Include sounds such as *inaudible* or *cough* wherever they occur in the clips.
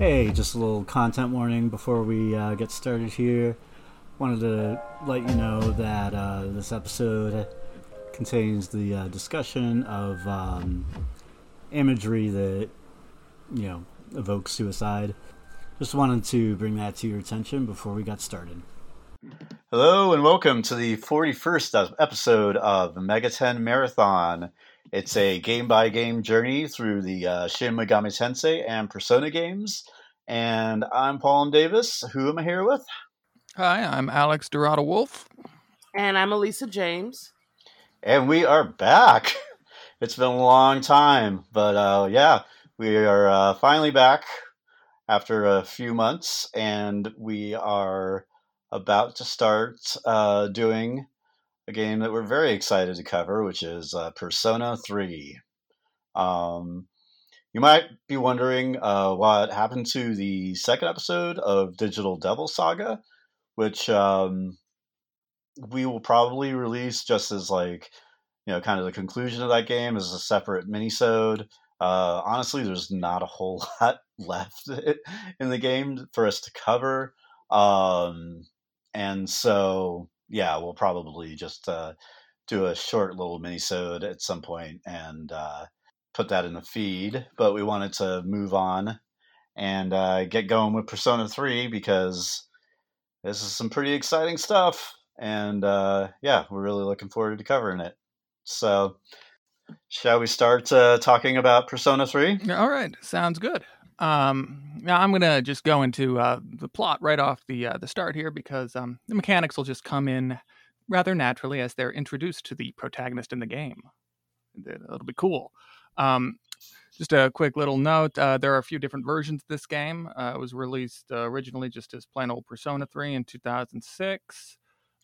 Hey, just a little content warning before we uh, get started here. Wanted to let you know that uh, this episode contains the uh, discussion of um, imagery that, you know, evokes suicide. Just wanted to bring that to your attention before we got started. Hello and welcome to the 41st episode of the Megaten Marathon. It's a game by game journey through the uh, Shin Megami Tensei and Persona games. And I'm Paul Davis. Who am I here with? Hi, I'm Alex Dorado Wolf. And I'm Elisa James. And we are back. *laughs* It's been a long time, but uh, yeah, we are uh, finally back after a few months, and we are about to start uh, doing a game that we're very excited to cover, which is uh, Persona 3. Um, you might be wondering uh, what happened to the second episode of Digital Devil Saga, which um, we will probably release just as like you know, kind of the conclusion of that game is a separate minisode. Uh, honestly, there's not a whole *laughs* lot left in the game for us to cover, um, and so yeah, we'll probably just uh, do a short little minisode at some point and uh, put that in the feed. But we wanted to move on and uh, get going with Persona Three because this is some pretty exciting stuff, and uh, yeah, we're really looking forward to covering it. So, shall we start uh, talking about Persona 3? All right, sounds good. Um, now I'm gonna just go into uh, the plot right off the uh, the start here because um, the mechanics will just come in rather naturally as they're introduced to the protagonist in the game. It'll be cool. Um, just a quick little note: uh, there are a few different versions of this game. Uh, it was released uh, originally just as plain old Persona 3 in 2006.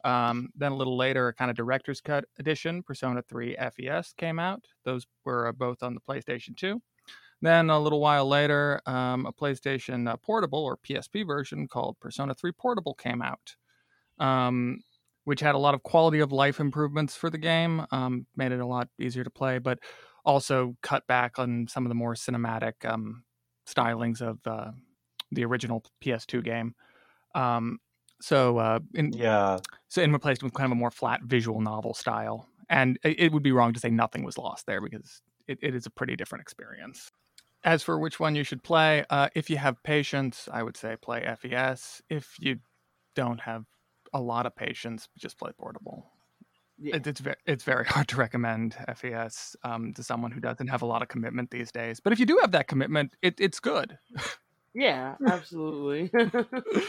Um, then a little later, a kind of director's cut edition, Persona 3 FES, came out. Those were uh, both on the PlayStation 2. Then a little while later, um, a PlayStation uh, Portable or PSP version called Persona 3 Portable came out, um, which had a lot of quality of life improvements for the game, um, made it a lot easier to play, but also cut back on some of the more cinematic um, stylings of uh, the original PS2 game. Um, so uh, in yeah, so in replaced with kind of a more flat visual novel style. And it, it would be wrong to say nothing was lost there because it, it is a pretty different experience. As for which one you should play, uh, if you have patience, I would say play FES. If you don't have a lot of patience, just play portable. Yeah. It, it's very it's *laughs* very hard to recommend FES um, to someone who doesn't have a lot of commitment these days. But if you do have that commitment, it, it's good. Yeah, absolutely. *laughs* *laughs*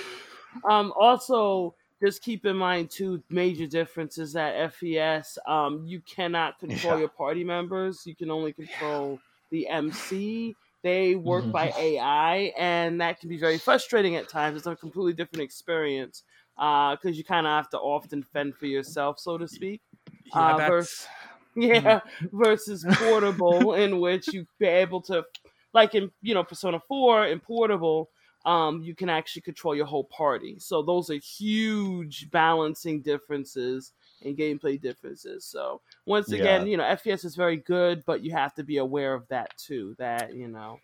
Um, also, just keep in mind two major differences that FES. Um, you cannot control yeah. your party members. You can only control the MC. They work mm-hmm. by AI, and that can be very frustrating at times. It's a completely different experience because uh, you kind of have to often fend for yourself, so to speak. Yeah, uh, versus, yeah *laughs* versus portable, *laughs* in which you be able to, like in you know Persona Four in portable, um, you can actually control your whole party. So those are huge balancing differences and gameplay differences. So once again, yeah. you know, FES is very good, but you have to be aware of that too. That you know.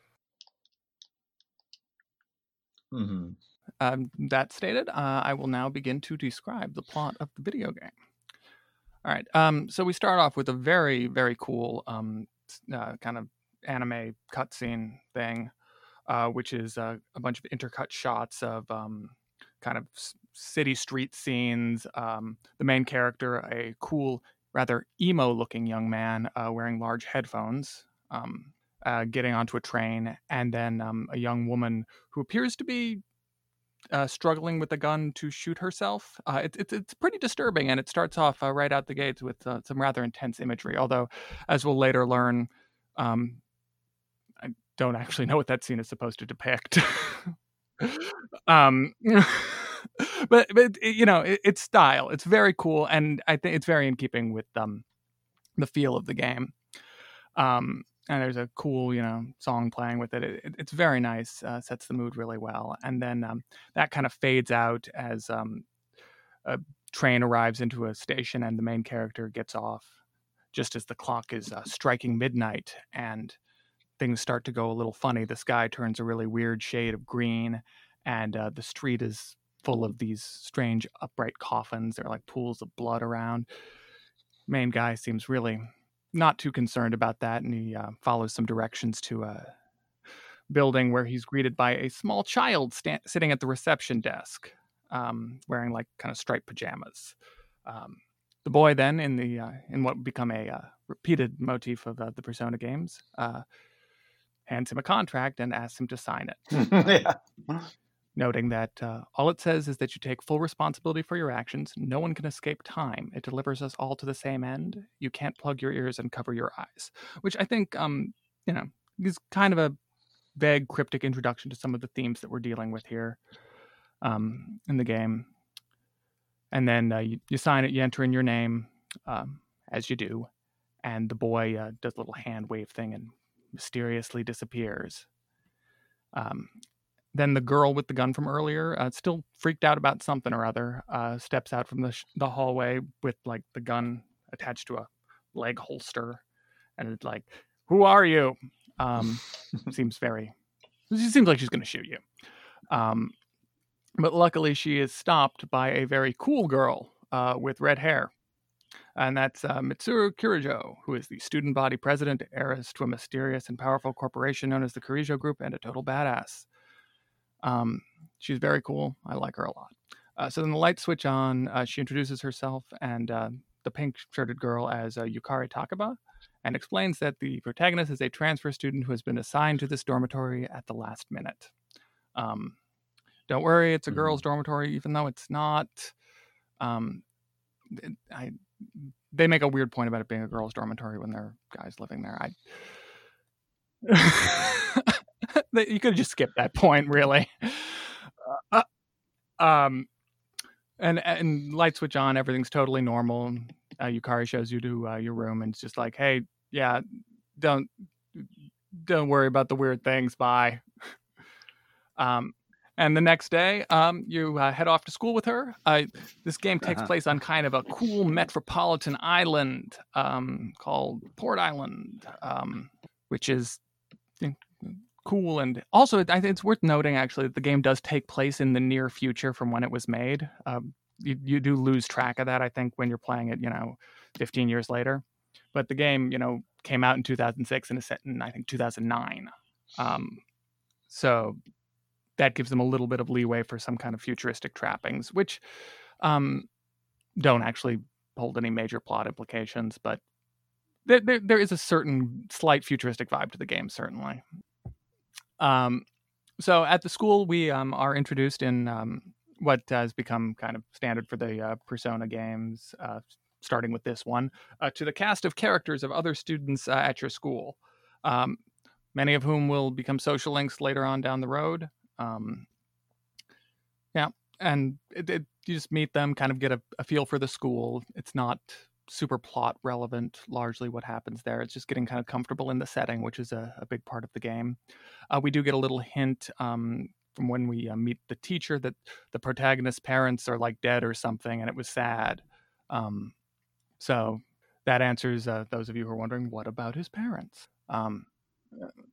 Mm-hmm. Um, that stated, uh, I will now begin to describe the plot of the video game. All right. Um, so we start off with a very, very cool um, uh, kind of anime cutscene thing uh, which is uh, a bunch of intercut shots of um, kind of city street scenes. Um, the main character, a cool, rather emo looking young man uh, wearing large headphones, um, uh, getting onto a train, and then um, a young woman who appears to be. Uh, struggling with a gun to shoot herself. Uh, it, it, it's pretty disturbing, and it starts off right out the gates with some rather intense imagery. Although, as we'll later learn, um, I don't actually know what that scene is supposed to depict. *laughs* um, *laughs* but but you know, it, it's style. It's very cool, and I think it's very in keeping with um the feel of the game. Um, and there's a cool, you know, song playing with it. it it's very nice. Uh, sets the mood really well, and then um, that kind of fades out as um, a train arrives into a station, and the main character gets off just as the clock is uh, striking midnight, and things start to go a little funny. The sky turns a really weird shade of green, and uh, the street is full of these strange upright coffins. There are like pools of blood around. Main guy seems really not too concerned about that, and he uh, follows some directions to a building where he's greeted by a small child sta- sitting at the reception desk, um, wearing like kind of striped pajamas. Um, the boy then, in the uh, in what would become a uh, repeated motif of uh, the Persona games, uh, hands him a contract and asks him to sign it. *laughs* yeah. noting that uh, all it says is that you take full responsibility for your actions. No one can escape time. It delivers us all to the same end. You can't plug your ears and cover your eyes, which I think, um, you know, is kind of a vague, cryptic introduction to some of the themes that we're dealing with here um, in the game. And then uh, you, you, sign it, you enter in your name, um, as you do, and the boy uh, does a little hand wave thing and mysteriously disappears. Um, then the girl with the gun from earlier, uh, still freaked out about something or other, uh, steps out from the sh- the hallway with like the gun attached to a leg holster, and it's like, "Who are you?" Um, *laughs* seems very. She seems like she's going to shoot you. Um, but luckily, she is stopped by a very cool girl uh, with red hair. And that's uh, Mitsuru Kirijo, who is the student body president, heiress to a mysterious and powerful corporation known as the Kirijo Group, and a total badass. Um, she's very cool. I like her a lot. Uh, so then the lights switch on. Uh, she introduces herself and uh, the pink shirted girl as uh, Yukari Takeba and explains that the protagonist is a transfer student who has been assigned to this dormitory at the last minute. Um, don't worry, it's a mm-hmm. girls' dormitory, even though it's not. Um, I they make a weird point about it being a girls' dormitory when there are guys living there. I *laughs* you could just skip that point, really. Uh, uh, um, and and light switch on, everything's totally normal. Uh, Yukari shows you to uh, your room, and it's just like, hey, yeah, don't don't worry about the weird things. Bye. *laughs* um, and the next day, um, you uh, head off to school with her. Uh, this game takes uh-huh. place on kind of a cool metropolitan island um, called Port Island, um, which is cool and also I think it's worth noting actually that the game does take place in the near future from when it was made. Um, you you do lose track of that I think when you're playing it, you know, 15 years later. But the game, you know, came out in 2006 and is set in I think 2009. Um, so that gives them a little bit of leeway for some kind of futuristic trappings, which um, don't actually hold any major plot implications, but there, there, there is a certain slight futuristic vibe to the game, certainly. Um, so at the school, we um, are introduced in um, what has become kind of standard for the uh, Persona games, uh, starting with this one, uh, to the cast of characters of other students uh, at your school, um, many of whom will become social links later on down the road. Um, yeah, and it, it, you just meet them, kind of get a, a feel for the school. It's not super plot relevant largely what happens there. It's just getting kind of comfortable in the setting which is a, a big part of the game. Uh, we do get a little hint um, from when we uh, meet the teacher that the protagonist's parents are like dead or something and it was sad. Um, so that answers uh, those of you who are wondering what about his parents? Um,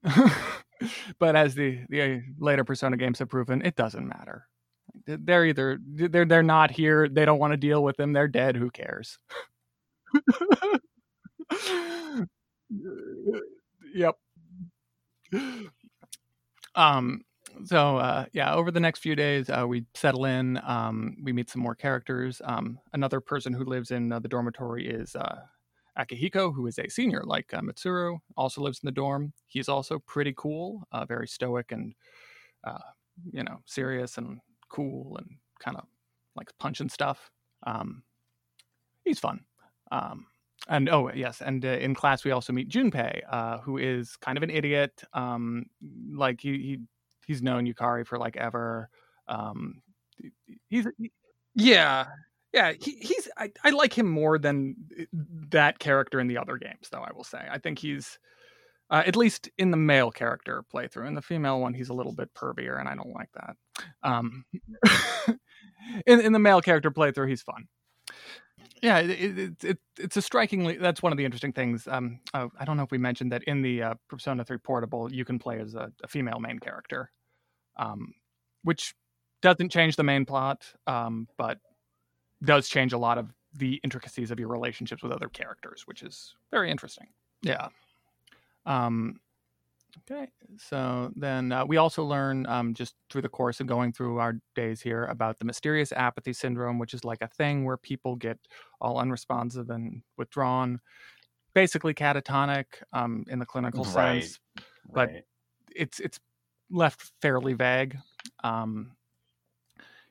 *laughs* but as the, the uh, later persona games have proven it doesn't matter they're either they're they're not here they don't want to deal with them they're dead who cares *laughs* yep. Um. So uh, yeah, over the next few days, uh, we settle in. Um, we meet some more characters. Um, another person who lives in uh, the dormitory is uh, Akihiko, who is a senior, like uh, Mitsuru, also lives in the dorm. He's also pretty cool, uh, very stoic and uh, you know serious and cool and kind of like punching stuff. Um, he's fun. Um, and oh yes, and uh, in class we also meet Junpei, uh, who is kind of an idiot. Um, like he, he he's known Yukari for like ever. Um, he's he, yeah, yeah. He, he's I, I like him more than uh, that character in the other games, though. I will say I think he's uh, at least in the male character playthrough. In the female one, he's a little bit pervier, and I don't like that. Um, *laughs* in in the male character playthrough, he's fun. yeah, it, it, it, it's a strikingly. That's one of the interesting things. Um, uh, I don't know if we mentioned that in the uh, Persona 3 Portable, you can play as a, a female main character, um, which doesn't change the main plot, um, but does change a lot of the intricacies of your relationships with other characters, which is very interesting. Yeah. Um, okay. So then uh, we also learn um, just through the course of going through our days here about the mysterious apathy syndrome, which is like a thing where people get all unresponsive and withdrawn, basically catatonic um, in the clinical Right. sense, but right. it's it's left fairly vague. Um,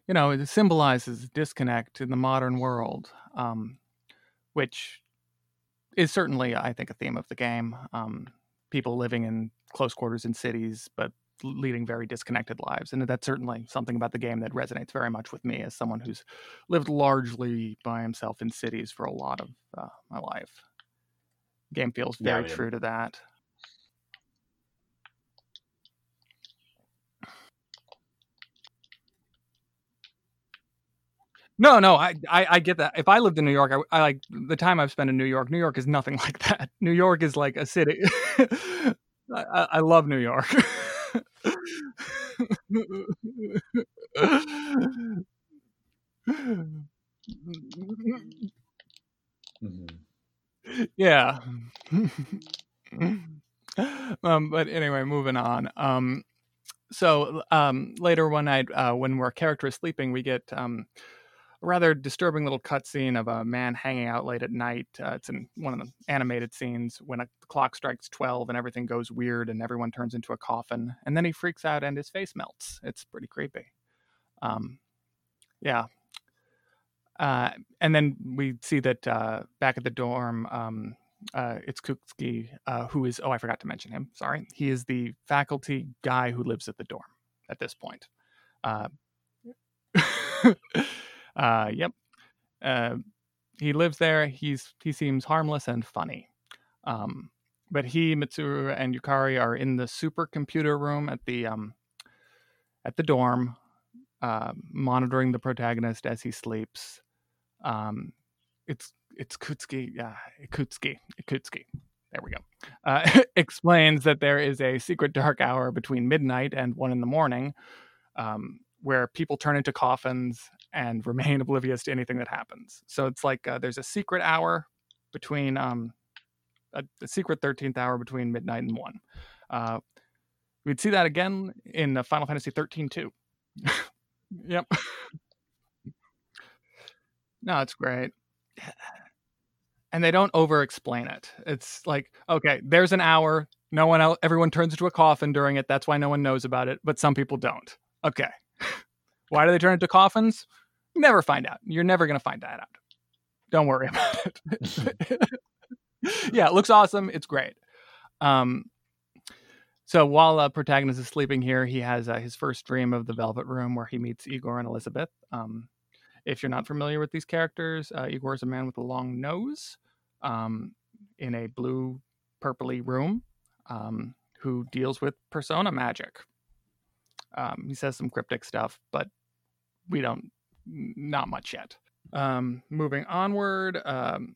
you know, it symbolizes disconnect in the modern world, um, which is certainly, I think, a theme of the game. Um, people living in close quarters in cities, but leading very disconnected lives, and that's certainly something about the game that resonates very much with me as someone who's lived largely by himself in cities for a lot of uh, my life. Game feels Yeah, very yeah. true to that. No, no, I, I, I get that. If I lived in New York, I, I like the time I've spent in New York. New York is nothing *laughs* like that. New York is like a city. *laughs* I, I love New York. *laughs* Mhm. yeah. um, but anyway, moving on. Um, so um, later one night, uh, when our character is sleeping, we get um, rather disturbing little cutscene of a man hanging out late at night. Uh, it's in one of the animated scenes when a clock strikes 12 and everything goes weird and everyone turns into a coffin. And then he freaks out and his face melts. It's pretty creepy. Um, yeah. Uh, and then we see that uh, back at the dorm, um, uh, it's Kukski, uh, who is, oh, I forgot to mention him. Sorry. He is the faculty guy who lives at the dorm at this point. *laughs* Uh, yep. Uh, he lives there. He's he seems harmless and funny. Um, but he, Mitsuru, and Yukari are in the supercomputer room at the um, at the dorm, uh, monitoring the protagonist as he sleeps. Um, it's it's Kutsuki, yeah, Kutsuki, Kutsuki. There we go. Uh, *laughs* explains that there is a secret dark hour between midnight and one in the morning, um, where people turn into coffins and *laughs* remain oblivious to anything that happens. So it's like uh, there's a secret hour between um, a, a secret thirteenth hour between midnight and one. Uh, we'd see that again in uh, Final Fantasy thirteen too. *laughs* yep. no, it's great. *sighs* And they don't over explain it. It's like, okay, there's an hour. No one else, everyone turns into a coffin during it. That's why no one knows about it, but some people don't. Okay. *laughs* Why do they turn into coffins? Never find out. You're never going to find that out. Don't worry about it. *laughs* yeah, it looks awesome. It's great. Um, so while uh, protagonist is sleeping here, he has uh, his first dream of the Velvet Room, where he meets Igor and Elizabeth. Um, if you're not familiar with these characters, uh, Igor is a man with a long nose um, in a blue, purpley room um, who deals with persona magic. Um, he says some cryptic stuff, but we don't, not much yet. Um, moving onward, um,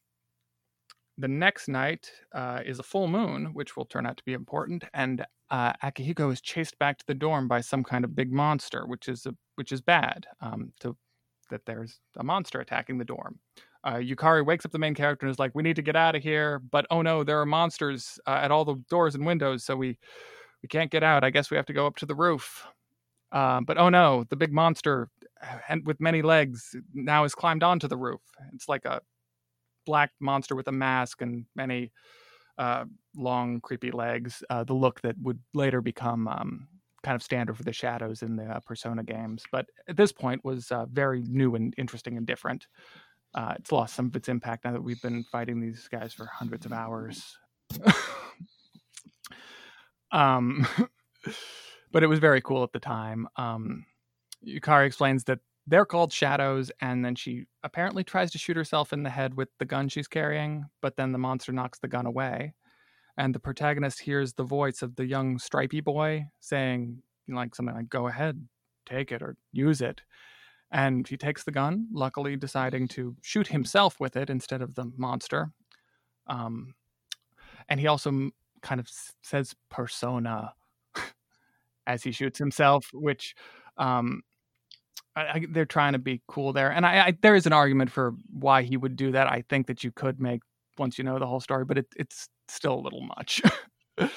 the next night uh, is a full moon, which will turn out to be important, and uh, Akihiko is chased back to the dorm by some kind of big monster, which is a, which is bad. Um, to that there's a monster attacking the dorm. Uh, Yukari wakes up the main character and is like, "We need to get out of here," but oh no, there are monsters uh, at all the doors and windows, so we we can't get out. I guess we have to go up to the roof. Uh, but oh no, the big monster and with many legs now has climbed onto the roof. It's like a black monster with a mask and many uh, long, creepy legs. Uh, the look that would later become um, kind of standard for the shadows in the uh, Persona games, but at this point was uh, very new and interesting and different. Uh, it's lost some of its impact now that we've been fighting these guys for hundreds of hours. *laughs* um, *laughs* but it was very cool at the time. Um, Yukari explains that they're called shadows, and then she apparently tries to shoot herself in the head with the gun she's carrying, but then the monster knocks the gun away. And the protagonist hears the voice of the young stripy boy saying, like something like, go ahead, take it or use it. and he takes the gun, luckily deciding to shoot himself with it instead of the monster. Um, and he also kind of says persona as he shoots himself, which um, I, I, they're trying to be cool there. And I, I, there is an argument for why he would do that. I think that you could make once you know the whole story, but it, it's still a little much. *laughs*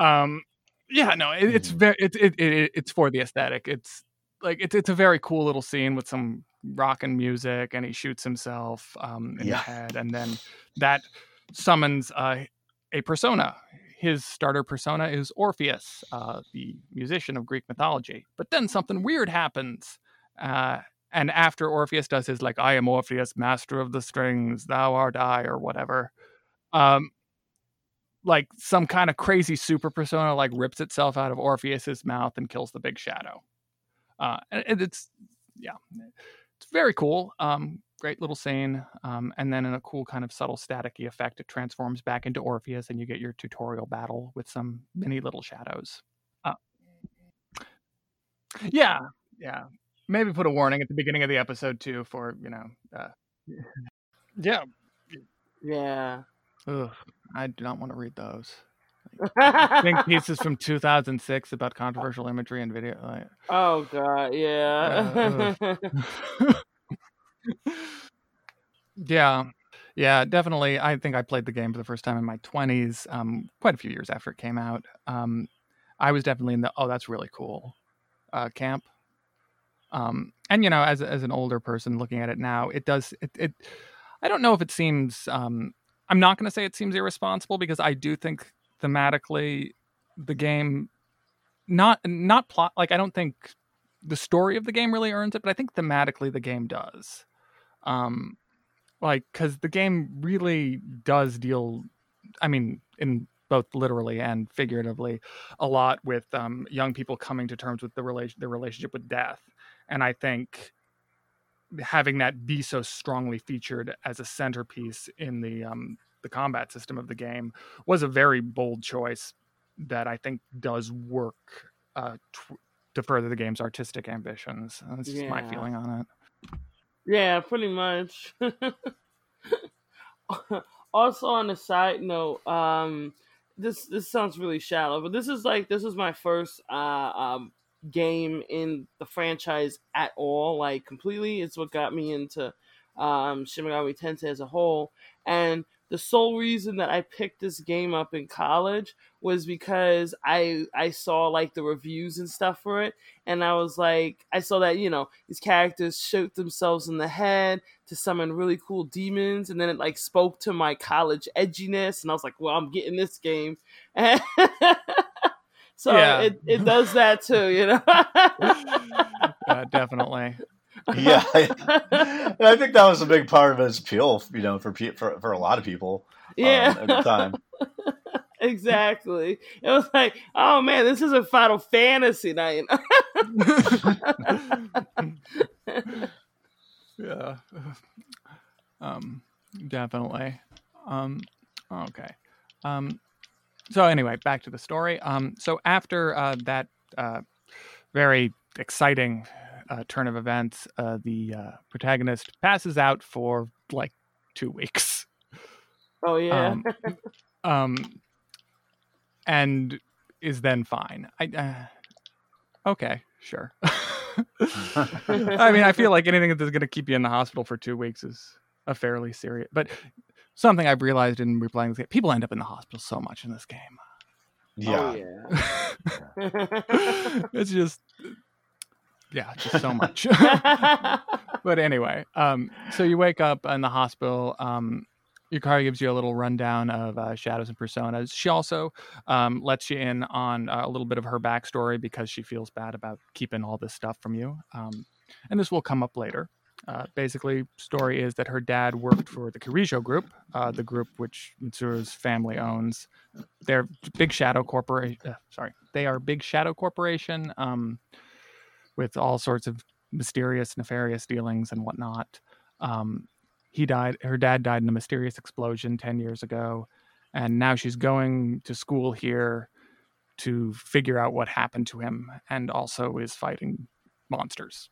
um, yeah, no, it, it's mm. very it, it, it it's for the aesthetic. It's like it's it's a very cool little scene with some rock and music, and he shoots himself um, in yeah. the head, and then that summons uh, a persona. His starter persona is Orpheus, uh, the musician of Greek mythology. But then something weird happens. Uh, and after Orpheus does his, like, I am Orpheus, master of the strings, thou art I, or whatever, um, like some kind of crazy super persona, like, rips itself out of Orpheus's mouth and kills the big shadow. Uh, and it's, yeah, it's very cool. Um, great little scene. Um, and then in a cool kind of subtle staticky effect, it transforms back into Orpheus, and you get your tutorial battle with some mini little shadows. Uh, yeah, yeah. Maybe put a warning at the beginning of the episode too for you know. Uh, *laughs* yeah. Yeah. Ugh, I do not want to read those. I *laughs* think pieces from 2006 about controversial imagery and video. Like, oh god, yeah. Uh, *laughs* yeah. Yeah, definitely. I think I played the game for the first time in my 20s, um, quite a few years after it came out. Um, I was definitely in the, oh, that's really cool uh, camp. Um, and, you know, as, as an older person looking at it now, it does, it, it I don't know if it seems, um, I'm not going to say it seems irresponsible because I do think thematically the game, not, not plot, like, I don't think the story of the game really earns it, but I think thematically the game does. Um, like because the game really does deal, I mean, in both literally and figuratively, a lot with um, young people coming to terms with the relation their relationship with death, and I think having that be so strongly featured as a centerpiece in the um, the combat system of the game was a very bold choice that I think does work uh, tw- to further the game's artistic ambitions. That's just yeah. my feeling on it. Yeah, pretty much. *laughs* also, on a side note, um, this this sounds really shallow, but this is like this is my first uh, um, game in the franchise at all, like completely. It's what got me into um, Shin Megami Tensei as a whole, and the sole reason that I picked this game up in college was because I I saw like the reviews and stuff for it, and I was like, I saw that you know these characters shoot themselves in the head to summon really cool demons, and then it like spoke to my college edginess, and I was like, well, I'm getting this game. *laughs* so yeah. it it does that too, you know. *laughs* uh, definitely yeah, *laughs* I, I, think that was a big part of his appeal, you know, for for for a lot of people. Yeah, um, at the time. *laughs* exactly. It was like, oh man, this is a Final Fantasy night. *laughs* yeah. *sighs* Um, definitely. Um, okay. Um, so anyway, back to the story. Um, so after uh, that uh, very exciting uh, turn of events, uh, the uh, protagonist passes out for like two weeks. Oh yeah. Um, *laughs* um and is then fine. I uh, okay, sure. *laughs* I mean, I feel like anything that's going to keep you in the hospital for two weeks is a fairly serious. But something I've realized in replaying this game, people end up in the hospital so much in this game. Yeah. Oh, yeah. *laughs* it's just yeah, just so much. *laughs* *laughs* but anyway, um, so you wake up in the hospital. Um, Yukari gives you a little rundown of uh, shadows and personas. She also um, lets you in on uh, a little bit of her backstory because she feels bad about keeping all this stuff from you. Um, and this will come up later. Uh, basically, story is that her dad worked for the Kirijo Group, uh, the group which Mitsuru's family owns. They're big shadow corporation. Uh, sorry, they are big shadow corporation. Um, with all sorts of mysterious, nefarious dealings and whatnot. Um, he died. Her dad died in a mysterious explosion ten years ago, and now she's going to school here to figure out what happened to him, and also is fighting monsters.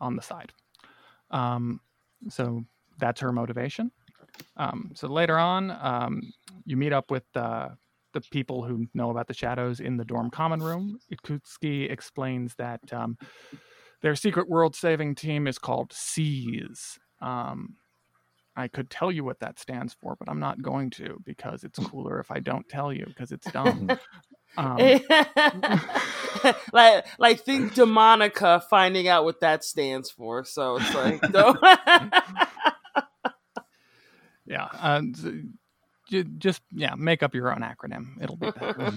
on the side. Um, so that's her motivation. Um, so later on, um, you meet up with uh, the people who know about the shadows in the dorm common room. Ikutsuki explains that um, their secret world saving team is called SEES. Um, I could tell you what that stands for, but I'm not going to because it's *laughs* cooler if I don't tell you because it's dumb. *laughs* Um, *laughs* like, like think Demonica finding out what that stands for. So it's like, don't. yeah, uh, just yeah, make up your own acronym. It'll be better.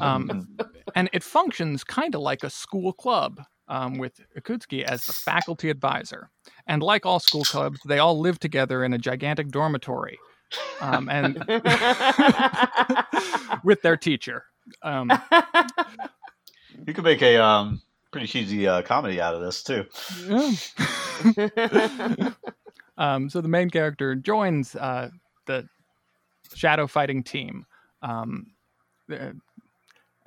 *laughs* um, and it functions kind of like a school club um, with Akutsky as the faculty advisor. And like all school clubs, they all live together in a gigantic dormitory, um, and *laughs* with their teacher. Um, you could make a um, pretty cheesy uh, comedy out of this too. Yeah. *laughs* Um, so the main character joins uh, the shadow fighting team. Um, uh,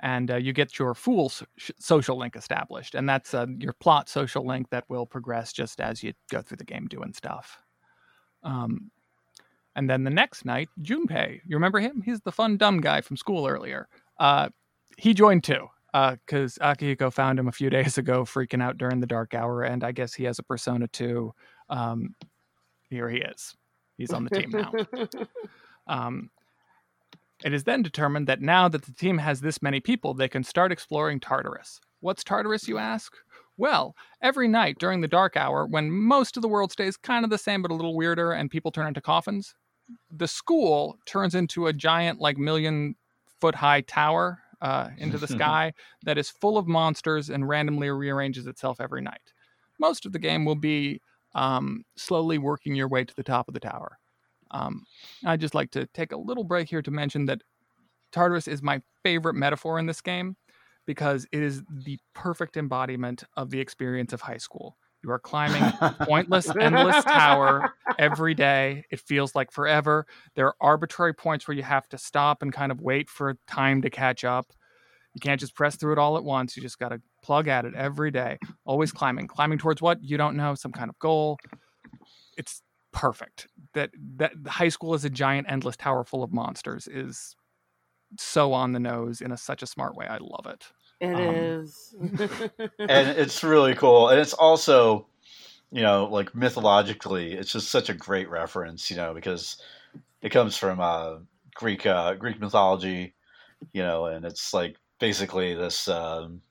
and uh, you get your fool social link established, and that's uh, your plot social link that will progress just as you go through the game doing stuff. Um, and then the next night, Junpei, you remember him? He's the fun dumb guy from school earlier. Uh, he joined too, because uh, Akihiko found him a few days ago, freaking out during the dark hour, and I guess he has a Persona too. Um, here he is. He's on the team now. *laughs* Um, it is then determined that now that the team has this many people, they can start exploring Tartarus. What's Tartarus, you ask? Well, every night during the dark hour, when most of the world stays kind of the same but a little weirder and people turn into coffins, the school turns into a giant, like, million foot high tower uh, into the *laughs* sky that is full of monsters and randomly rearranges itself every night. Most of the game will be um, slowly working your way to the top of the tower. Um, I'd just like to take a little break here to mention that Tartarus is my favorite metaphor in this game because it is the perfect embodiment of the experience of high school. You are climbing *laughs* pointless, endless tower every day. It feels like forever. There are arbitrary points where you have to stop and kind of wait for time to catch up. You can't just press through it all at once. You just got to plug at it every day. Always climbing. Climbing towards what? You don't know, some kind of goal. It's perfect. That that high school is a giant endless tower full of monsters is so on the nose in a such a smart way. I love it. It um, is, *laughs* and it's really cool. And it's also, you know, like mythologically, it's just such a great reference, you know, because it comes from uh, Greek uh, Greek mythology, you know, and it's like basically this, um,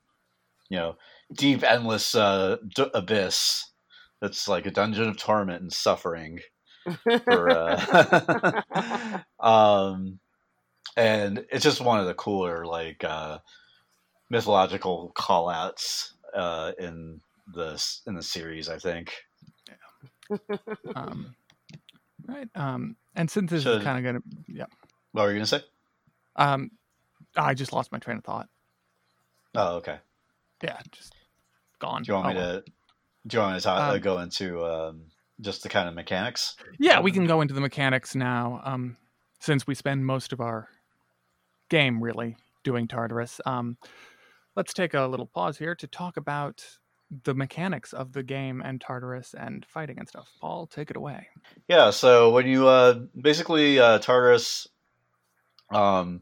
you know, deep, endless uh, d- abyss that's like a dungeon of torment and suffering. For, uh, *laughs* *laughs* um, and it's just one of the cooler like uh, mythological call outs uh, in the in the series, I think. Yeah. *laughs* um, right. Um, and since this so, is kind of gonna, yeah. What were you gonna say? Um, I just lost my train of thought. Oh, okay. Yeah, just gone. Do you want oh, me to do you want to talk, uh, go into um, just the kind of mechanics? Yeah, we can go into the mechanics now. Um, since we spend most of our game really doing Tartarus, um, let's take a little pause here to talk about the mechanics of the game and Tartarus and fighting and stuff. Paul, take it away. Yeah, so when you uh, basically uh, Tartarus, um,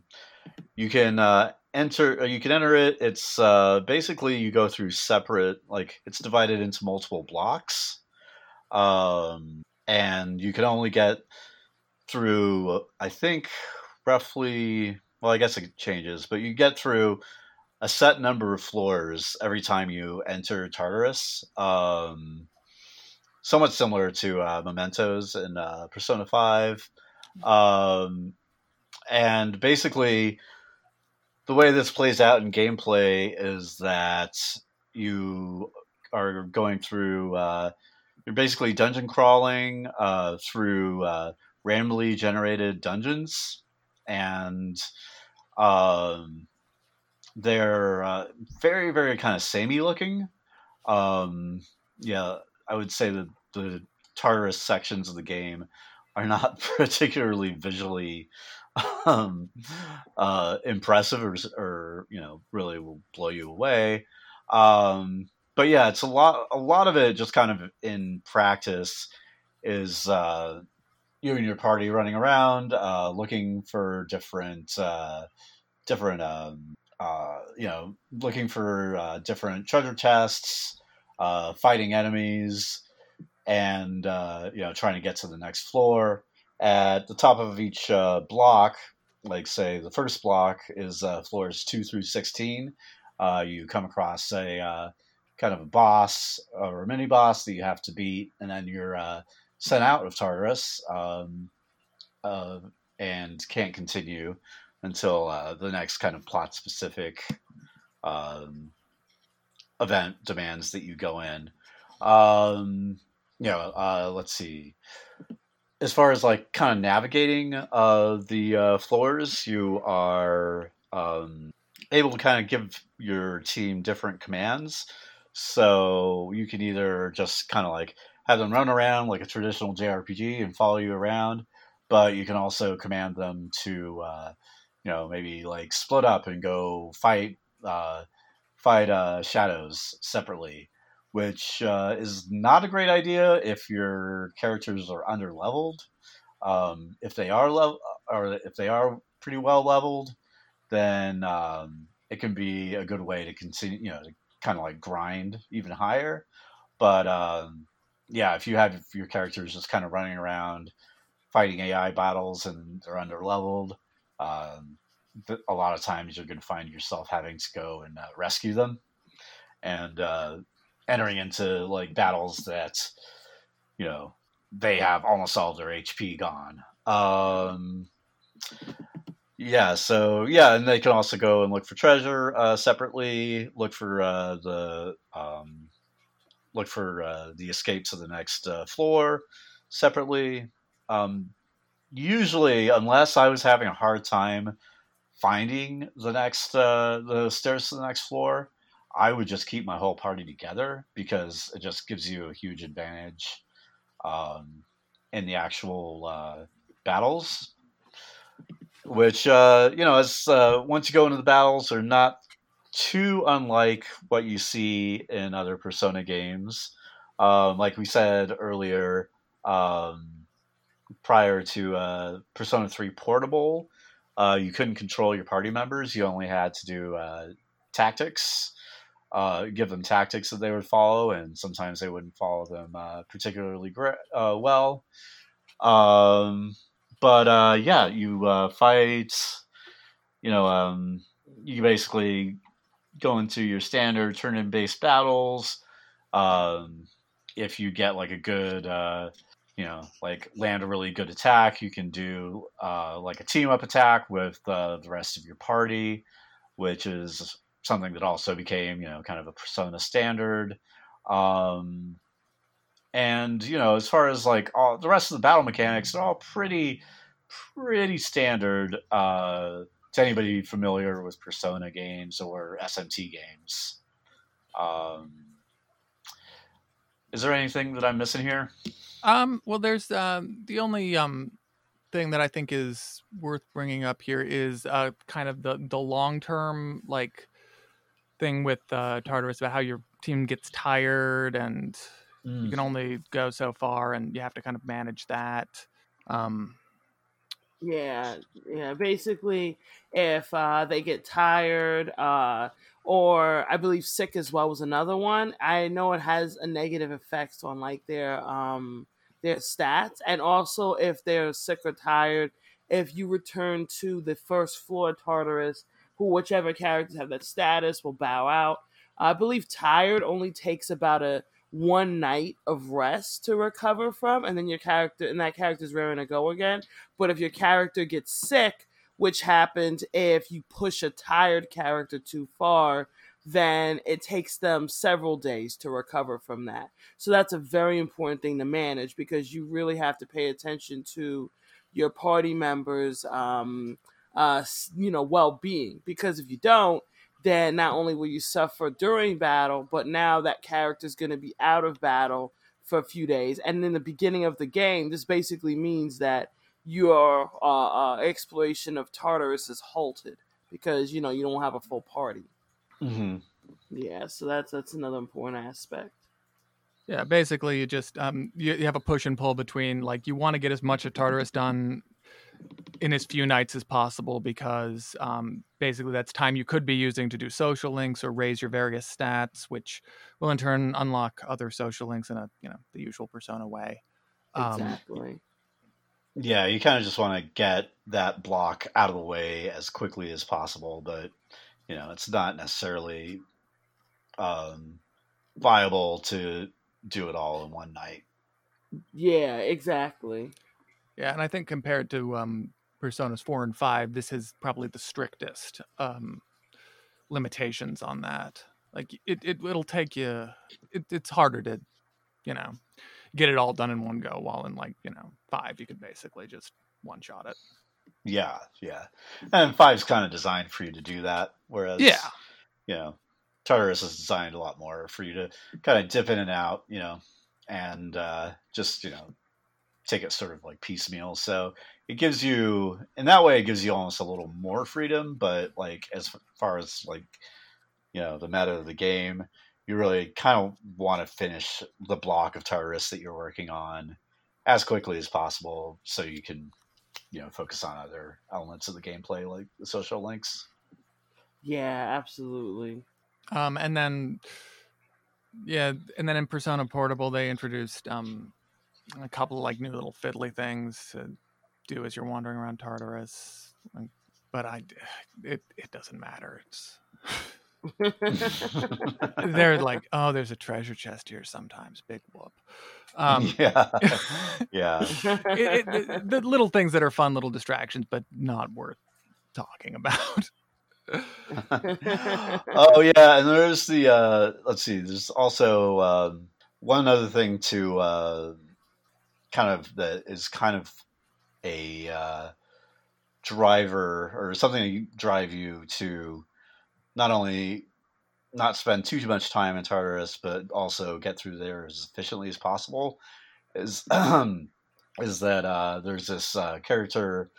you can uh, enter uh, you can enter it. It's uh, basically you go through separate like it's divided into multiple blocks um, and you can only get through i think roughly well i guess it changes but you get through a set number of floors every time you enter tartarus um, somewhat similar to uh, mementos in uh, persona 5 um, and basically the way this plays out in gameplay is that you are going through uh, you're basically dungeon crawling uh, through uh, randomly generated dungeons. And um, they're uh, very very kind of samey looking. Um, yeah i would say that the tartarus sections of the game are not *laughs* particularly visually *laughs* um, uh, impressive or, or, you know really will blow you away. Um, but yeah, it's a lot. A lot of it just kind of in practice is uh, you and your party running around, uh, looking for different, uh, different, um, uh, you know, looking for uh, different treasure chests, fighting enemies, and you know, trying to get to the next floor. At the top of each uh, block, like say the first block is uh, floors two through sixteen. Uh, you come across a uh, kind of a boss or a mini boss that you have to beat, and then you're uh, sent out of Tartarus um, uh, and can't continue until the next kind of plot specific um, event demands that you go in. Um, you know, let's see. As far as like kind of navigating uh, the uh, floors, you are um, able to kind of give your team different commands. So you can either just kind of like have them run around like a traditional JRPG and follow you around, but you can also command them to, uh, you know, maybe like split up and go fight uh, fight uh, shadows separately, which uh, is not a great idea if your characters are under leveled. Um, if they are level or if they are pretty well leveled, then um, it can be a good way to continue, you know, to kind of like grind even higher. But um, yeah, if you have your characters just kind of running around fighting AI battles and they're under leveled, um, a lot of times you're going to find yourself having to go and uh, rescue them and uh, entering into like battles that you know they have almost all their HP gone. Um, yeah, so yeah, and they can also go and look for treasure uh, separately. Look for uh, the um, look for uh, the escape to the next uh, floor separately. Um, usually, unless I was having a hard time finding the next uh, the stairs to the next floor, I would just keep my whole party together because it just gives you a huge advantage um, in the actual uh, battles which uh, you know, as uh, once you go into the battles, are not too unlike what you see in other Persona games. Um, like we said earlier, um, prior to uh, Persona Three Portable, uh, you couldn't control your party members. You only had to do uh, tactics. Uh, give them tactics that they would follow, and sometimes they wouldn't follow them uh, particularly well. Um, but uh, yeah, you uh, fight. You know, um, you basically go into your standard turn-in based battles. Um, if you get like a good, uh, you know, like land a really good attack, you can do uh, like a team up attack with uh, the rest of your party, which is something that also became, you know, kind of a persona standard. Um, and you know, as far as like all the rest of the battle mechanics, they're all pretty pretty standard uh, to anybody familiar with Persona games or SMT games. Um, is there anything that I'm missing here? Um, well, there's um, the only um, thing that I think is worth bringing up here is uh, kind of the the long term like thing with uh, Tartarus about how your team gets tired and mm. you can only go so far, and you have to kind of manage that. Um, yeah, yeah. Basically, if uh, they get tired, uh, or I believe sick as well was another one. I know it has a negative effect on like their um their stats, and also if they're sick or tired, if you return to the first floor Tartarus, who whichever characters have that status will bow out. I believe tired only takes about a one night of rest to recover from, and then your character and that character is raring to go again. But if your character gets sick, which happens if you push a tired character too far, then it takes them several days to recover from that. So that's a very important thing to manage because you really have to pay attention to your party members, um, uh, you know, well-being. Because if you don't, then not only will you suffer during battle, but now that character is going to be out of battle for a few days. And in the beginning of the game, this basically means that your uh, uh, exploration of Tartarus is halted because you know you don't have a full party. Mm-hmm. Yeah, so that's that's another important aspect. Yeah, basically, you just um, you, you have a push and pull between like you want to get as much of Tartarus done in as few nights as possible because um, basically that's time you could be using to do social links or raise your various stats, which will in turn unlock other social links in a you know the usual Persona way. Um, Exactly. Yeah, you kind of just want to get that block out of the way as quickly as possible, but you know, it's not necessarily um, viable to do it all in one night. yeah, exactly. Yeah, and I think compared to um, Personas four and five, this is probably the strictest um, limitations on that. Like it, it it'll take you. It, it's harder to, you know, get it all done in one go. While in like you know five, you could basically just one shot it. Yeah, yeah. And five's kind of designed for you to do that, whereas Yeah. you know, Tartarus is designed a lot more for you to kind of dip in and out, you know, and uh, just you know take it sort of like piecemeal. So it gives you, in that way, it gives you almost a little more freedom. But like as far as like you know the meta of the game, you really kind of want to finish the block of Tartarus that you're working on as quickly as possible, so you can you know focus on other elements of the gameplay like the social links. Yeah, absolutely. Um, and then, yeah, and then in Persona Portable, they introduced um, a couple of like new little fiddly things to do as you're wandering around Tartarus. But I, *sighs* it it doesn't matter. It's *laughs* they're like, oh, there's a treasure chest here sometimes. Big whoop. *laughs* Um, yeah, *laughs* yeah. it, it, the little things that are fun, little distractions, but not worth talking about. oh yeah, and there's the uh, let's see. There's also um, one other thing to uh, kind of that is kind of a uh, driver or something to drive you to not only not spend too much time in Tartarus, but also get through there as efficiently as possible. Is *clears throat* is that uh, there's this uh, character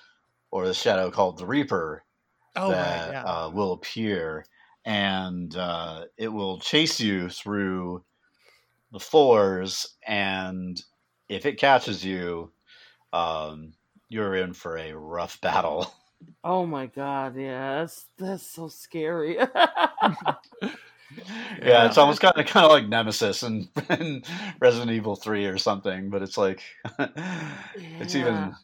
or the shadow called the Reaper Oh that right, yeah. uh, will appear, and uh, it will chase you through the floors. And if it catches you, um, you're in for a rough *laughs* battle. oh my god, yeah, that's that's so scary. *laughs* yeah, it's almost kind of kind of like Nemesis and, *laughs* and Resident Evil Three or something, but it's like it's even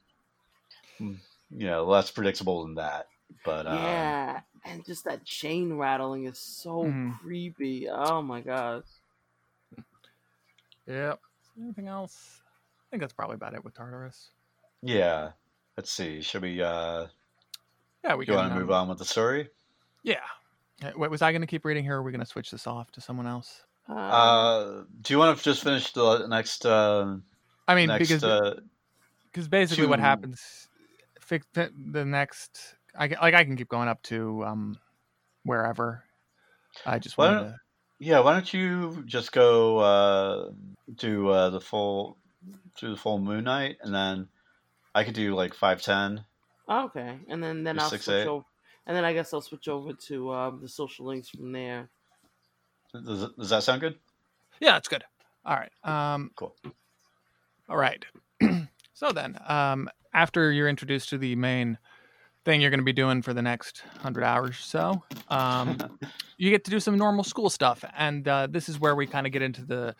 Yeah. you know less predictable than that. But um, yeah, and just that chain rattling is so Mhm. creepy. Oh my god. Yep. Anything else? I think that's probably about it with Tartarus. yeah. Let's see. Should we? uh Yeah, we You can. want to um, move on with the story? Yeah. Uh, Wait, was I going to keep reading here? or Are we going to switch this off to someone else? Uh, Uh, do you want to just finish the next? Uh, I mean, next, because uh, because basically what happens, fix the the next. I can, like I can keep going up to um wherever. I just Why wanted don't- to. yeah. Why don't you just go uh, do uh, the full do the full Moon night, and then I could do like five ten. okay, and then then I'll six, switch eight. over, and then I guess I'll switch over to um, the social links from there. Does, does that sound good? Yeah, it's good. All right. Um, Cool. All right. *clears throat* so then, um, after you're introduced to the main thing you're going to be doing for the next hundred hours or so, um, *laughs* you get to do some normal school stuff, and uh, this is where we kind of get into the,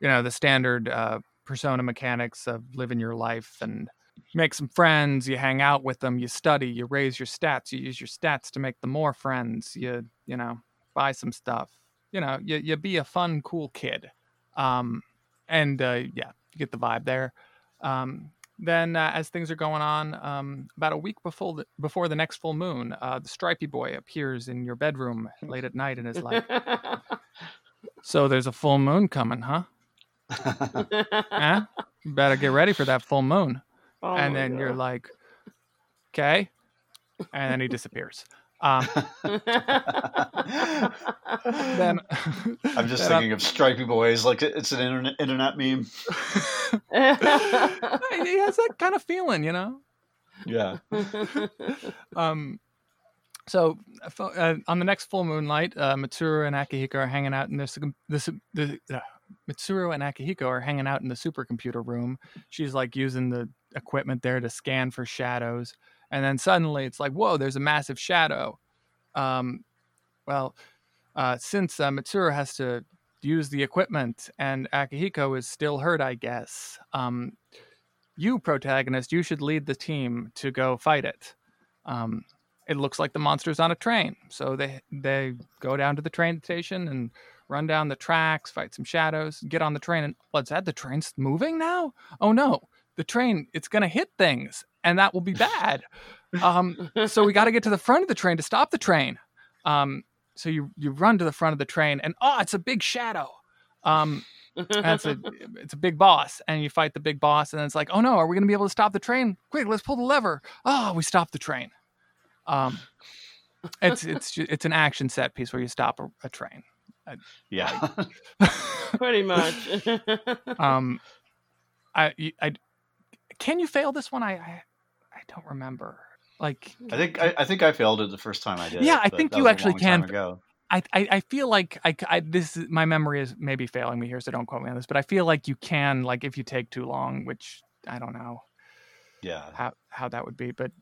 you know, the standard uh, persona mechanics of living your life and make some friends. You hang out with them. You study. You raise your stats. You use your stats to make them more friends. You you know buy some stuff. You know you you be a fun cool kid. Um, and uh, yeah, you get the vibe there. Um, then, uh, as things are going on, um, about a week before the, before the next full moon, uh, the stripy boy appears in your bedroom late at night and is like, *laughs* "So there's a full moon coming, huh? *laughs* Huh? You better get ready for that full moon." Oh and my then you're like, "Okay," and then he disappears. Um, *laughs* then *laughs* I'm just then thinking of stripy Boys, like it's an internet internet meme. he has that kind of feeling, you know. Yeah. um so uh, on the next full moonlight, uh, Mitsuru and Akihiko are hanging out in this. this the, uh, Mitsuru and Akihiko are hanging out in the supercomputer room. She's like using the equipment there to scan for shadows, and then suddenly it's like, whoa, there's a massive shadow. Um, well, uh, since uh, Mitsuru has to use the equipment and Akihiko is still hurt, I guess. Um, you, protagonist, you should lead the team to go fight it. Um, it looks like the monster's on a train, so they they go down to the train station and run down the tracks, fight some shadows, get on the train, and what's that? The train's moving now? Oh no, the train it's gonna hit things, and that will be bad. um, so we got to get to the front of the train to stop the train. Um, so you you run to the front of the train, and oh, it's a big shadow. Um, it's a it's a big boss, and you fight the big boss, and it's like, oh no, are we gonna be able to stop the train? Quick, let's pull the lever. Oh, we stop the train. Um, it's it's it's an action set piece where you stop a, a train. I, yeah, *laughs* pretty much. *laughs* um, I I can you fail this one? I I, I don't remember. Like I think I, I, think I failed it the first time I did. Yeah, I think you actually can. I, I, I feel like I, I this is, my memory is maybe failing me here, so don't quote me on this. But I feel like you can like if you take too long, which I don't know. Yeah. How how that would be, but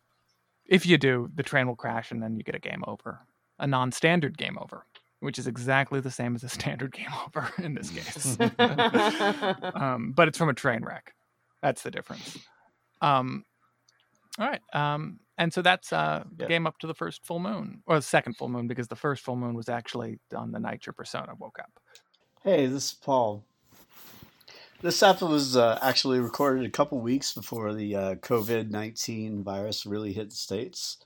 if you do, the train will crash and then you get a game over, a non-standard game over, which is exactly the same as a standard game *laughs* over in this case. *laughs* um, but it's from a train wreck. That's the difference. Um, all right. Um, and so that's uh, yeah. game up to the first full moon, or the second full moon, because the first full moon was actually on the night your persona woke up. Hey, this is Paul. This episode was uh, actually recorded a couple weeks before the uh, COVID 19 virus really hit the States.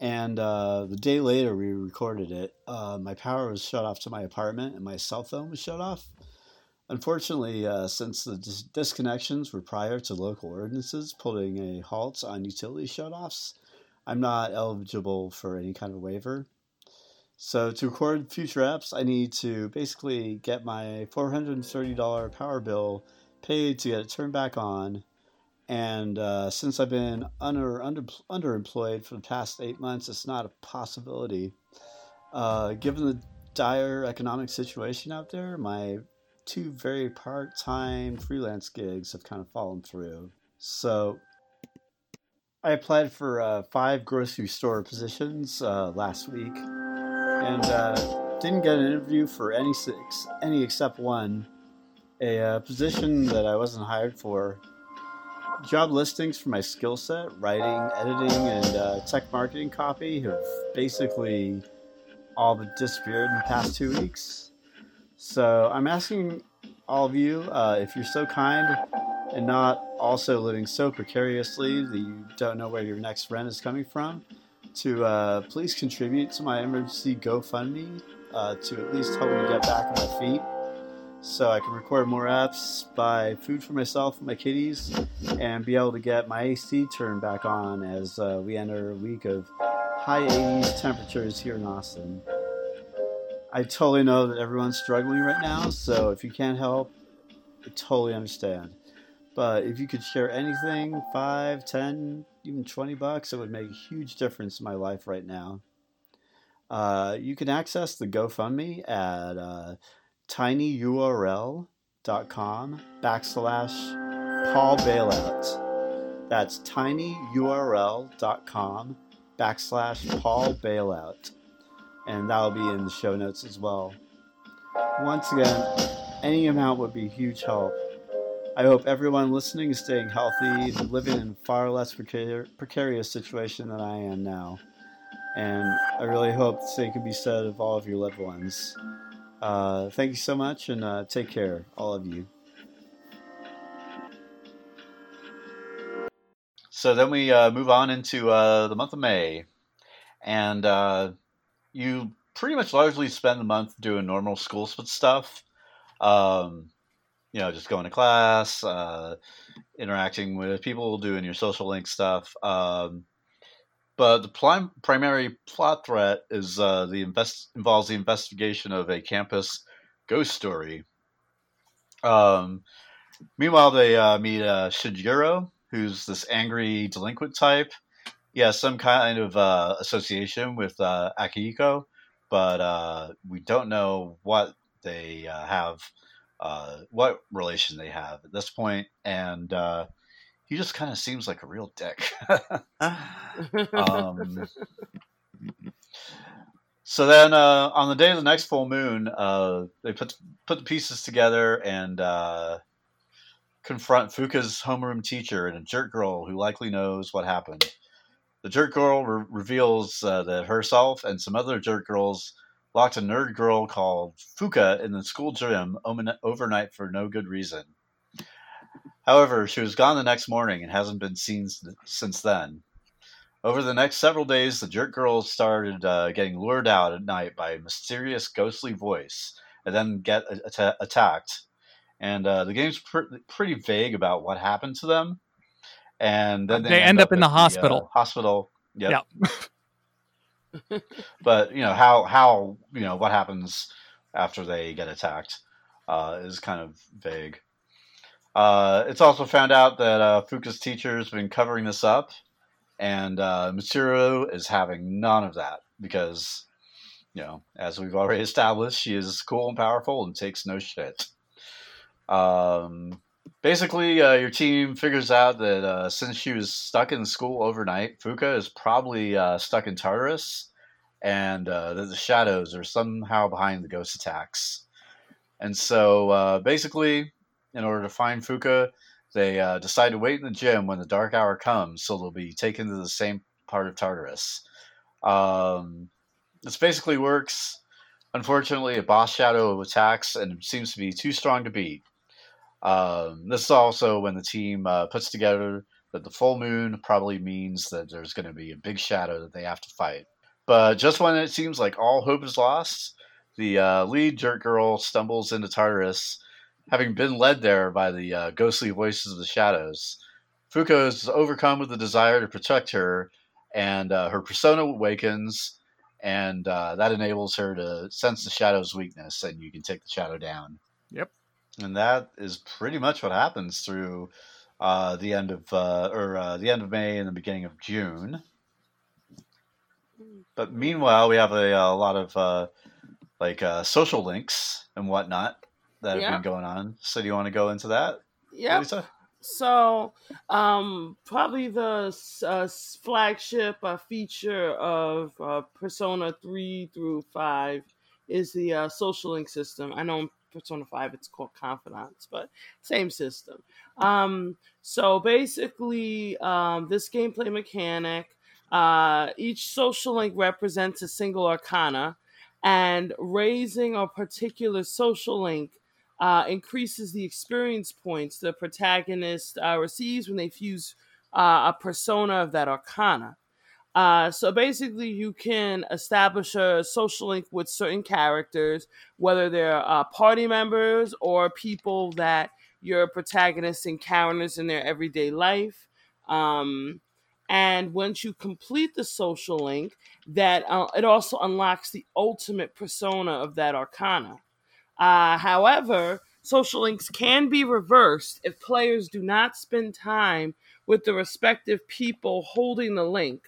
And uh, the day later, we recorded it. Uh, my power was shut off to my apartment, and my cell phone was shut off. Unfortunately, uh, since the dis- disconnections were prior to local ordinances putting a halt on utility shutoffs, I'm not eligible for any kind of waiver. So to record future apps, I need to basically get my $430 power bill paid to get it turned back on. And uh, since I've been under, under underemployed for the past eight months, it's not a possibility. Uh, given the dire economic situation out there, my two very part-time freelance gigs have kind of fallen through. So I applied for uh, five grocery store positions uh, last week, and uh, didn't get an interview for any six, any except one, a uh, position that I wasn't hired for. Job listings for my skill set, writing, editing, and uh, tech marketing copy have basically all but disappeared in the past two weeks. So I'm asking all of you uh, if you're so kind and not also living so precariously that you don't know where your next rent is coming from, to uh, please contribute to my emergency GoFundMe uh, to at least help me get back on my feet so I can record more apps, buy food for myself and my kitties, and be able to get my AC turned back on as uh, we enter a week of high 80s temperatures here in Austin. I totally know that everyone's struggling right now, so if you can't help, I totally understand. But if you could share anything, five, ten, even 20 bucks, it would make a huge difference in my life right now. Uh, you can access the GoFundMe at uh, tinyurl.com backslash Paul Bailout. That's tinyurl.com backslash Paul Bailout and that'll be in the show notes as well. Once again, any amount would be huge help. I hope everyone listening is staying healthy and living in far less precar- precarious situation than I am now. And I really hope the same can be said of all of your loved ones. Uh, thank you so much and uh, take care, all of you. So then we uh, move on into uh, the month of May. And uh, you pretty much largely spend the month doing normal school stuff. Um, you know, just going to class, uh, interacting with people, doing your social link stuff. Um, but the prim- primary plot threat is uh, the invest- involves the investigation of a campus ghost story. Um, meanwhile, they uh, meet uh, who's this angry delinquent type he has some kind of uh, association with uh, Akihiko, but uh, we don't know what they uh, have, uh, what relation they have at this point, and uh, he just kind of seems like a real dick. *laughs* um, *laughs* so then, uh, on the day of the next full moon, uh, they put put the pieces together and uh, confront Fuka's homeroom teacher and a jerk girl who likely knows what happened. The jerk girl re- reveals uh, that herself and some other jerk girls locked a nerd girl called Fuka in the school gym overnight for no good reason. However, she was gone the next morning and hasn't been seen since then. Over the next several days, the jerk girls started uh, getting lured out at night by a mysterious, ghostly voice, and then get at- attacked. And uh, the game's pr- pretty vague about what happened to them. And then they, they end, up, up in the hospital. The, uh, hospital. Yep. yep. *laughs* but you know how how you know what happens after they get attacked uh, is kind of vague. Uh, it's also found out that uh, Fuka's teacher has been covering this up and uh, Mitsuru is having none of that because, you know, as we've already *laughs* established, she is cool and powerful and takes no shit. Um, basically, uh, your team figures out that uh, since she was stuck in school overnight, Fuka is probably uh, stuck in Tartarus, and uh, that the shadows are somehow behind the ghost attacks. And so, uh, basically, in order to find Fuka, they uh, decide to wait in the gym when the dark hour comes, so they'll be taken to the same part of Tartarus. Um, this basically works. Unfortunately, a boss shadow attacks and it seems to be too strong to beat. Um, this is also when the team uh, puts together that the full moon probably means that there's going to be a big shadow that they have to fight. But just when it seems like all hope is lost, the uh, lead jerk girl stumbles into Tartarus having been led there by the uh, ghostly voices of the shadows. Fuka is overcome with the desire to protect her, and uh, her persona awakens, and uh, that enables her to sense the shadow's weakness, and you can take the shadow down. Yep. And that is pretty much what happens through uh, the end of uh, or uh, the end of May and the beginning of June. But meanwhile, we have a, a lot of like social links and whatnot that have been going on. So do you want to go into that? Yeah. So, um, probably the uh, flagship uh, feature of uh, Persona 3 through 5 is the uh, social link system. I know in Persona 5 it's called Confidants, but same system. Um, so basically, um, this gameplay mechanic, uh, each social link represents a single arcana, and raising a particular social link uh, increases the experience points the protagonist uh, receives when they fuse uh, a persona of that arcana. Uh, so basically, you can establish a social link with certain characters, whether they're uh, party members or people that your protagonist encounters in their everyday life. Um, and once you complete the social link, that uh, it also unlocks the ultimate persona of that arcana. Uh, however, social links can be reversed if players do not spend time with the respective people holding the link.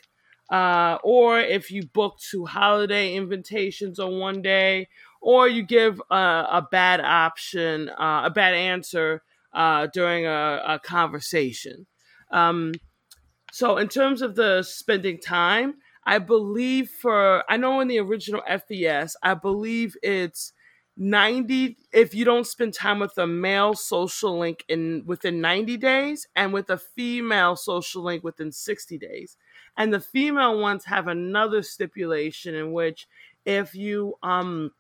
Uh, or if you book two holiday invitations on one day, or you give a, a bad option, uh, a bad answer uh, during a, a conversation. Um, so, in terms of the spending time, I believe for, I know in the original FES, I believe it's 90 if you don't spend time with a male social link in within 90 days and with a female social link within 60 days. And the female ones have another stipulation in which if you um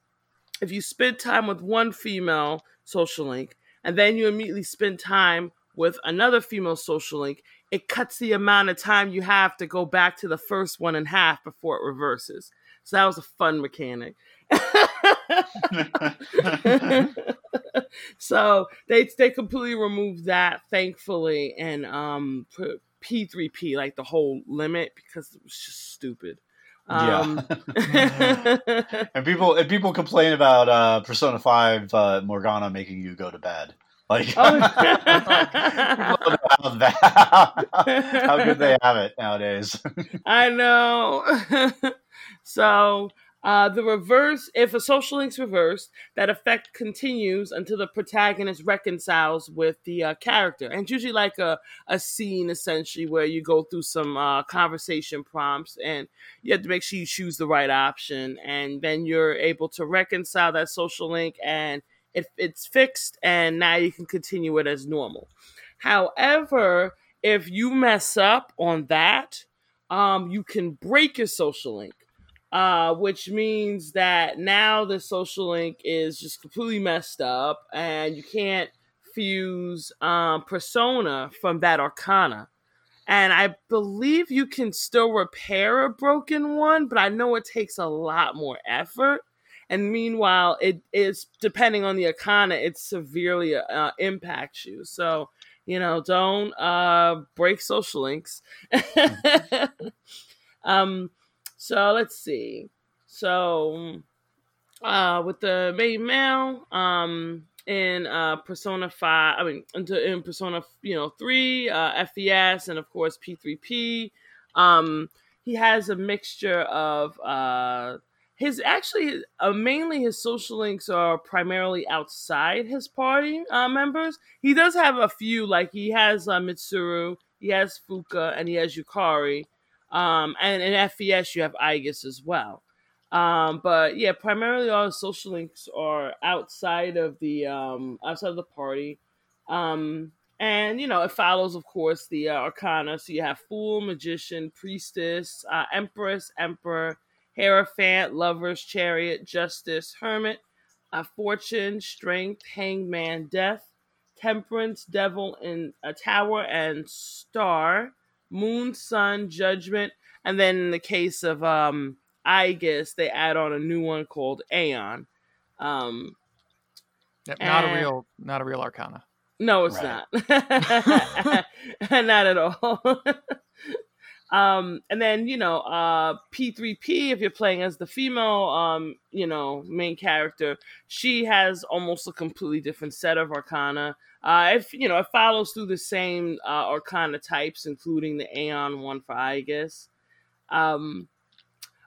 if you spend time with one female social link and then you immediately spend time with another female social link it cuts the amount of time you have to go back to the first one in half before it reverses. So that was a fun mechanic *laughs* *laughs* so they they completely removed that, thankfully, and um P3P like the whole limit because it was just stupid. Um, yeah, *laughs* and people and people complain about uh, Persona Five uh, Morgana making you go to bed. Like, oh. *laughs* how, how good they have it nowadays. I know. so uh, the reverse, if a social link's reversed, that effect continues until the protagonist reconciles with the uh, character. And it's usually like a, a scene, essentially, where you go through some uh, conversation prompts and you have to make sure you choose the right option. And then you're able to reconcile that social link and it, it's fixed, and now you can continue it as normal. However, if you mess up on that, um, you can break your social link uh, which means that now the social link is just completely messed up and you can't fuse um, persona from that arcana. And I believe you can still repair a broken one, but I know it takes a lot more effort. And meanwhile, it is depending on the arcana, it severely uh, impacts you. So, you know, don't uh, break social links. *laughs* um, so let's see. So uh, with the main male, um, in uh, Persona Five, I mean, in Persona, you know, Three, uh, FES, and of course P3P. Um, he has a mixture of uh, his actually uh, mainly his social links are primarily outside his party uh, members. He does have a few, like he has uh, Mitsuru, he has Fuka, and he has Yukari. Um, and in FES, you have Aigis as well. Um, but yeah, primarily all the social links are outside of the um, outside of the party. Um, and you know, it follows, of course, the uh, arcana. So you have Fool, Magician, Priestess, uh, Empress, Emperor, Hierophant, Lovers, Chariot, Justice, Hermit, uh, Fortune, Strength, Hangman, Death, Temperance, Devil in a Tower, and Star. Moon, Sun, Judgment, and then in the case of um, Aigis, they add on a new one called Aeon. Um, yep, not and, a real, not a real Arcana. No, it's right. not. *laughs* not at all. *laughs* um, and then you know, uh, P3P, if you're playing as the female, um, you know, main character, she has almost a completely different set of Arcana. Uh, if you know, it follows through the same uh, Arcana types, including the Aeon one for Aigis. Um,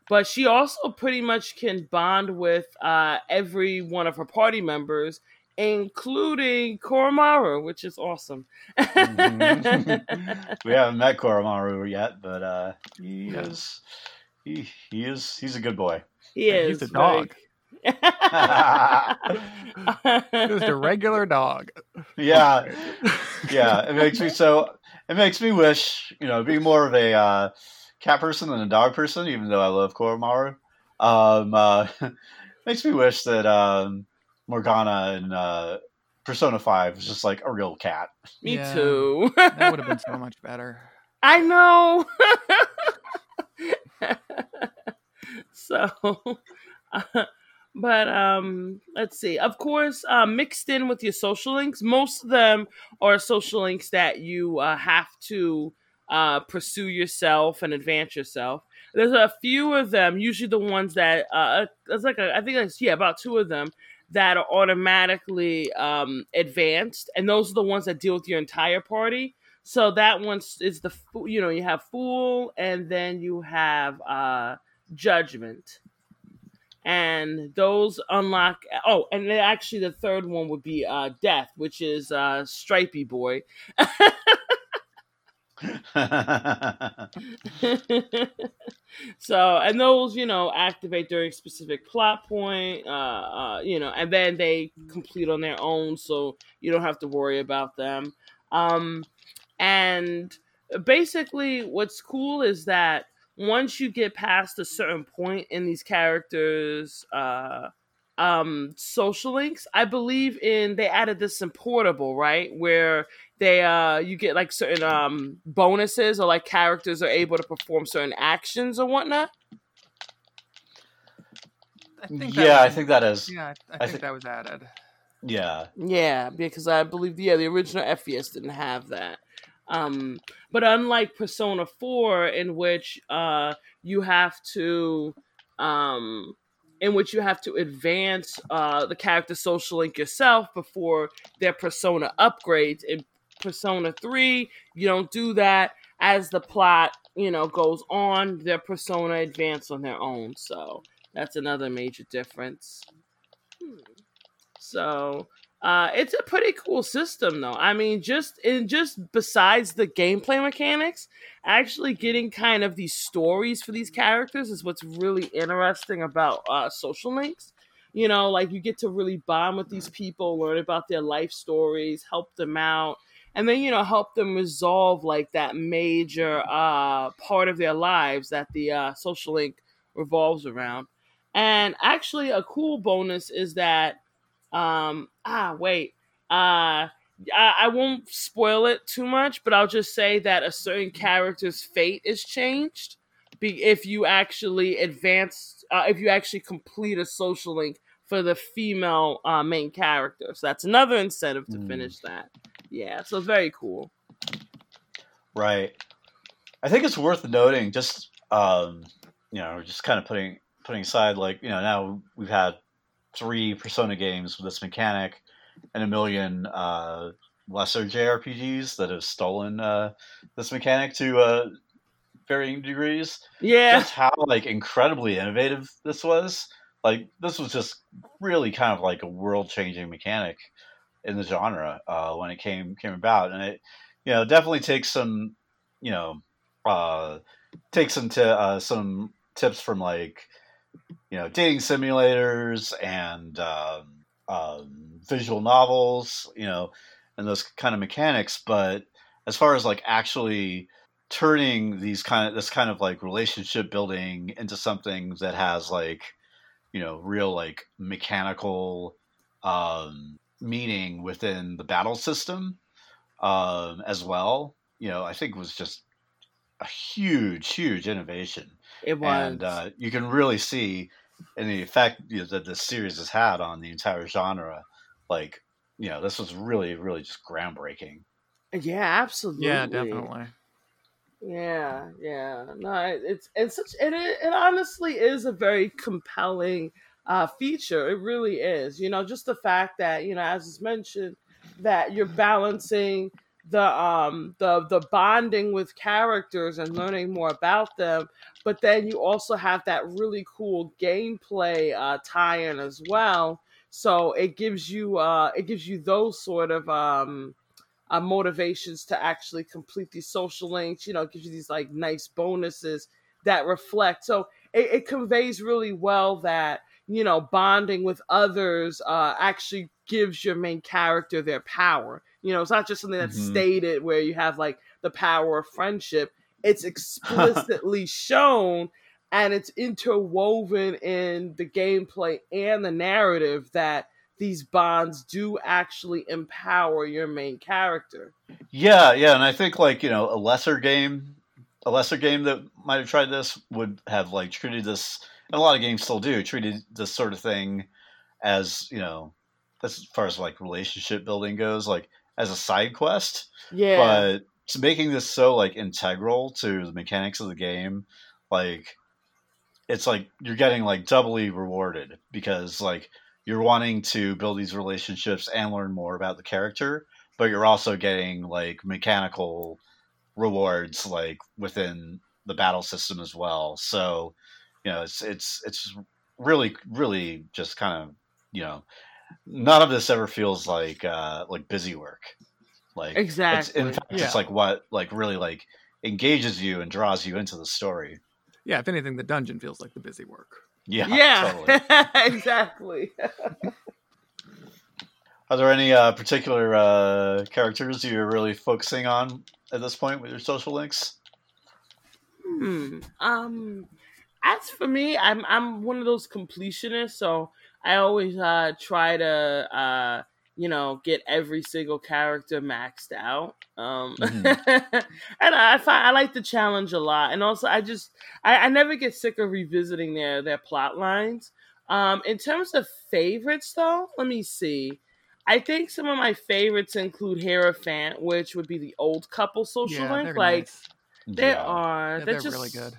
but she also pretty much can bond with uh, every one of her party members, including Koromaru, which is awesome. mm-hmm. *laughs* we haven't met Koromaru yet, but uh, he is he, he is he's a good boy. He is. He's a dog. *laughs* Just a regular dog. Yeah, *laughs* yeah. It makes me so. It makes me wish, you know, be more of a uh, cat person than a dog person. Even though I love Koromaru, um, uh, makes me wish that um, Morgana and uh, Persona Five was just like a real cat. Me yeah, too. that would have been so much better. *laughs* I know. *laughs* so. Uh, *laughs* but um, let's see. Of course, uh, mixed in with your social links, most of them are social links that you uh, have to uh, pursue yourself and advance yourself. There's a few of them, usually the ones that uh, there's like a, I think it's yeah about two of them that are automatically um, advanced, and those are the ones that deal with your entire party. So that one is the you know you have fool, and then you have uh, judgment and those unlock oh and actually the third one would be uh death which is uh stripey boy *laughs* *laughs* so and those you know activate during specific plot point uh, uh you know and then they complete on their own so you don't have to worry about them. Um and basically what's cool is that once you get past a certain point in these characters uh um social links i believe in they added this in portable right? Where they uh you get like certain um bonuses or like characters are able to perform certain actions or whatnot I think yeah, was, I think that is. Yeah, I, I think th- that was added. Yeah. Yeah, because I believe yeah the original FES didn't have that. Um, but unlike Persona 4, in which uh, you have to um, in which you have to advance uh, the character social link yourself before their persona upgrades. In Persona 3, you don't do that. As the plot, you know, goes on, their persona advance on their own. So that's another major difference. Hmm. So uh, it's a pretty cool system, though. I mean, just in just besides the gameplay mechanics, actually getting kind of these stories for these characters is what's really interesting about uh, social links. You know, like you get to really bond with these people, learn about their life stories, help them out, and then you know help them resolve like that major uh, part of their lives that the uh, social link revolves around. And actually, a cool bonus is that um, ah, wait. Uh, I, I won't spoil it too much, but I'll just say that a certain character's fate is changed be, if you actually advance, uh, if you actually complete a social link for the female uh, main character. So that's another incentive to mm. finish that. Yeah, so it's very cool. Right. I think it's worth noting, just um, you know, just kind of putting putting aside, like you know, now we've had three Persona games with this mechanic and a million uh, lesser JRPGs that have stolen uh, this mechanic to uh, varying degrees. Yeah, just how like incredibly innovative this was. Like this was just really kind of like a world changing mechanic in the genre uh, when it came came about, and it you know definitely takes some you know uh, takes some to uh, some tips from like you know dating simulators and um, um, visual novels, you know, and those kind of mechanics. But as far as like actually turning these kind of this kind of like relationship building into something that has like you know real like mechanical um, meaning within the battle system um, as well you know i think was just a huge huge innovation it was, and uh, you can really see in the effect you know, that the series has had on the entire genre. Like, you know, this was really, really just groundbreaking. Yeah, absolutely. Yeah, definitely. Yeah, yeah. No, it's it's such it. It honestly is a very compelling uh, feature. It really is. You know, just the fact that you know, as is mentioned, that you're balancing the um the the bonding with characters and learning more about them but then you also have that really cool gameplay uh tie-in as well so it gives you uh it gives you those sort of um uh, motivations to actually complete these social links you know gives you these like nice bonuses that reflect so it, it conveys really well that you know bonding with others uh actually gives your main character their power you know, it's not just something that's mm-hmm. stated where you have like the power of friendship. It's *laughs* explicitly shown and it's interwoven in the gameplay and the narrative that these bonds do actually empower your main character. Yeah, yeah, and I think like, you know, a lesser game a lesser game that might have tried this would have like treated this and a lot of games still do, treated this sort of thing as, you know, as far as like relationship building goes, like as a side quest. Yeah. But making this so like integral to the mechanics of the game, like it's like you're getting like doubly rewarded because like you're wanting to build these relationships and learn more about the character, but you're also getting like mechanical rewards like within the battle system as well. So, you know, it's it's it's really really just kind of, you know, none of this ever feels like uh like busy work. Like exactly. in fact, yeah. it's like what like really like engages you and draws you into the story. Yeah, if anything, the dungeon feels like the busy work. Yeah, yeah, totally. *laughs* exactly. *laughs* Are there any uh, particular uh, characters you're really focusing on at this point with your social links? Hmm. Um. As for me, I'm I'm one of those completionists, so I always uh, try to uh, you know get every single character maxed out. Um, mm-hmm. *laughs* and I find I like the challenge a lot, and also I just I, I never get sick of revisiting their their plot lines. Um, in terms of favorites, though, let me see. I think some of my favorites include Hierophant, which would be the old couple social yeah, link. Like nice. they yeah. are. Yeah, they're, they're just, really good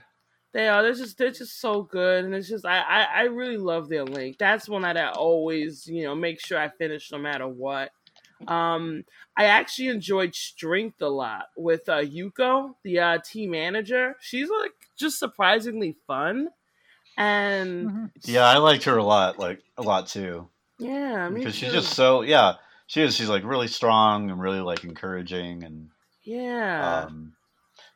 They are. They're just they're just so good, and it's just I I, I really love their link. That's one that I always you know make sure I finish no matter what. Um, I actually enjoyed Strength a lot with uh, Yuko, the uh, team manager. She's like just surprisingly fun, and Mhm. Yeah, I liked her a lot, like a lot too, yeah, me because she's just so yeah. She is. She's like really strong and really like encouraging, and yeah. um,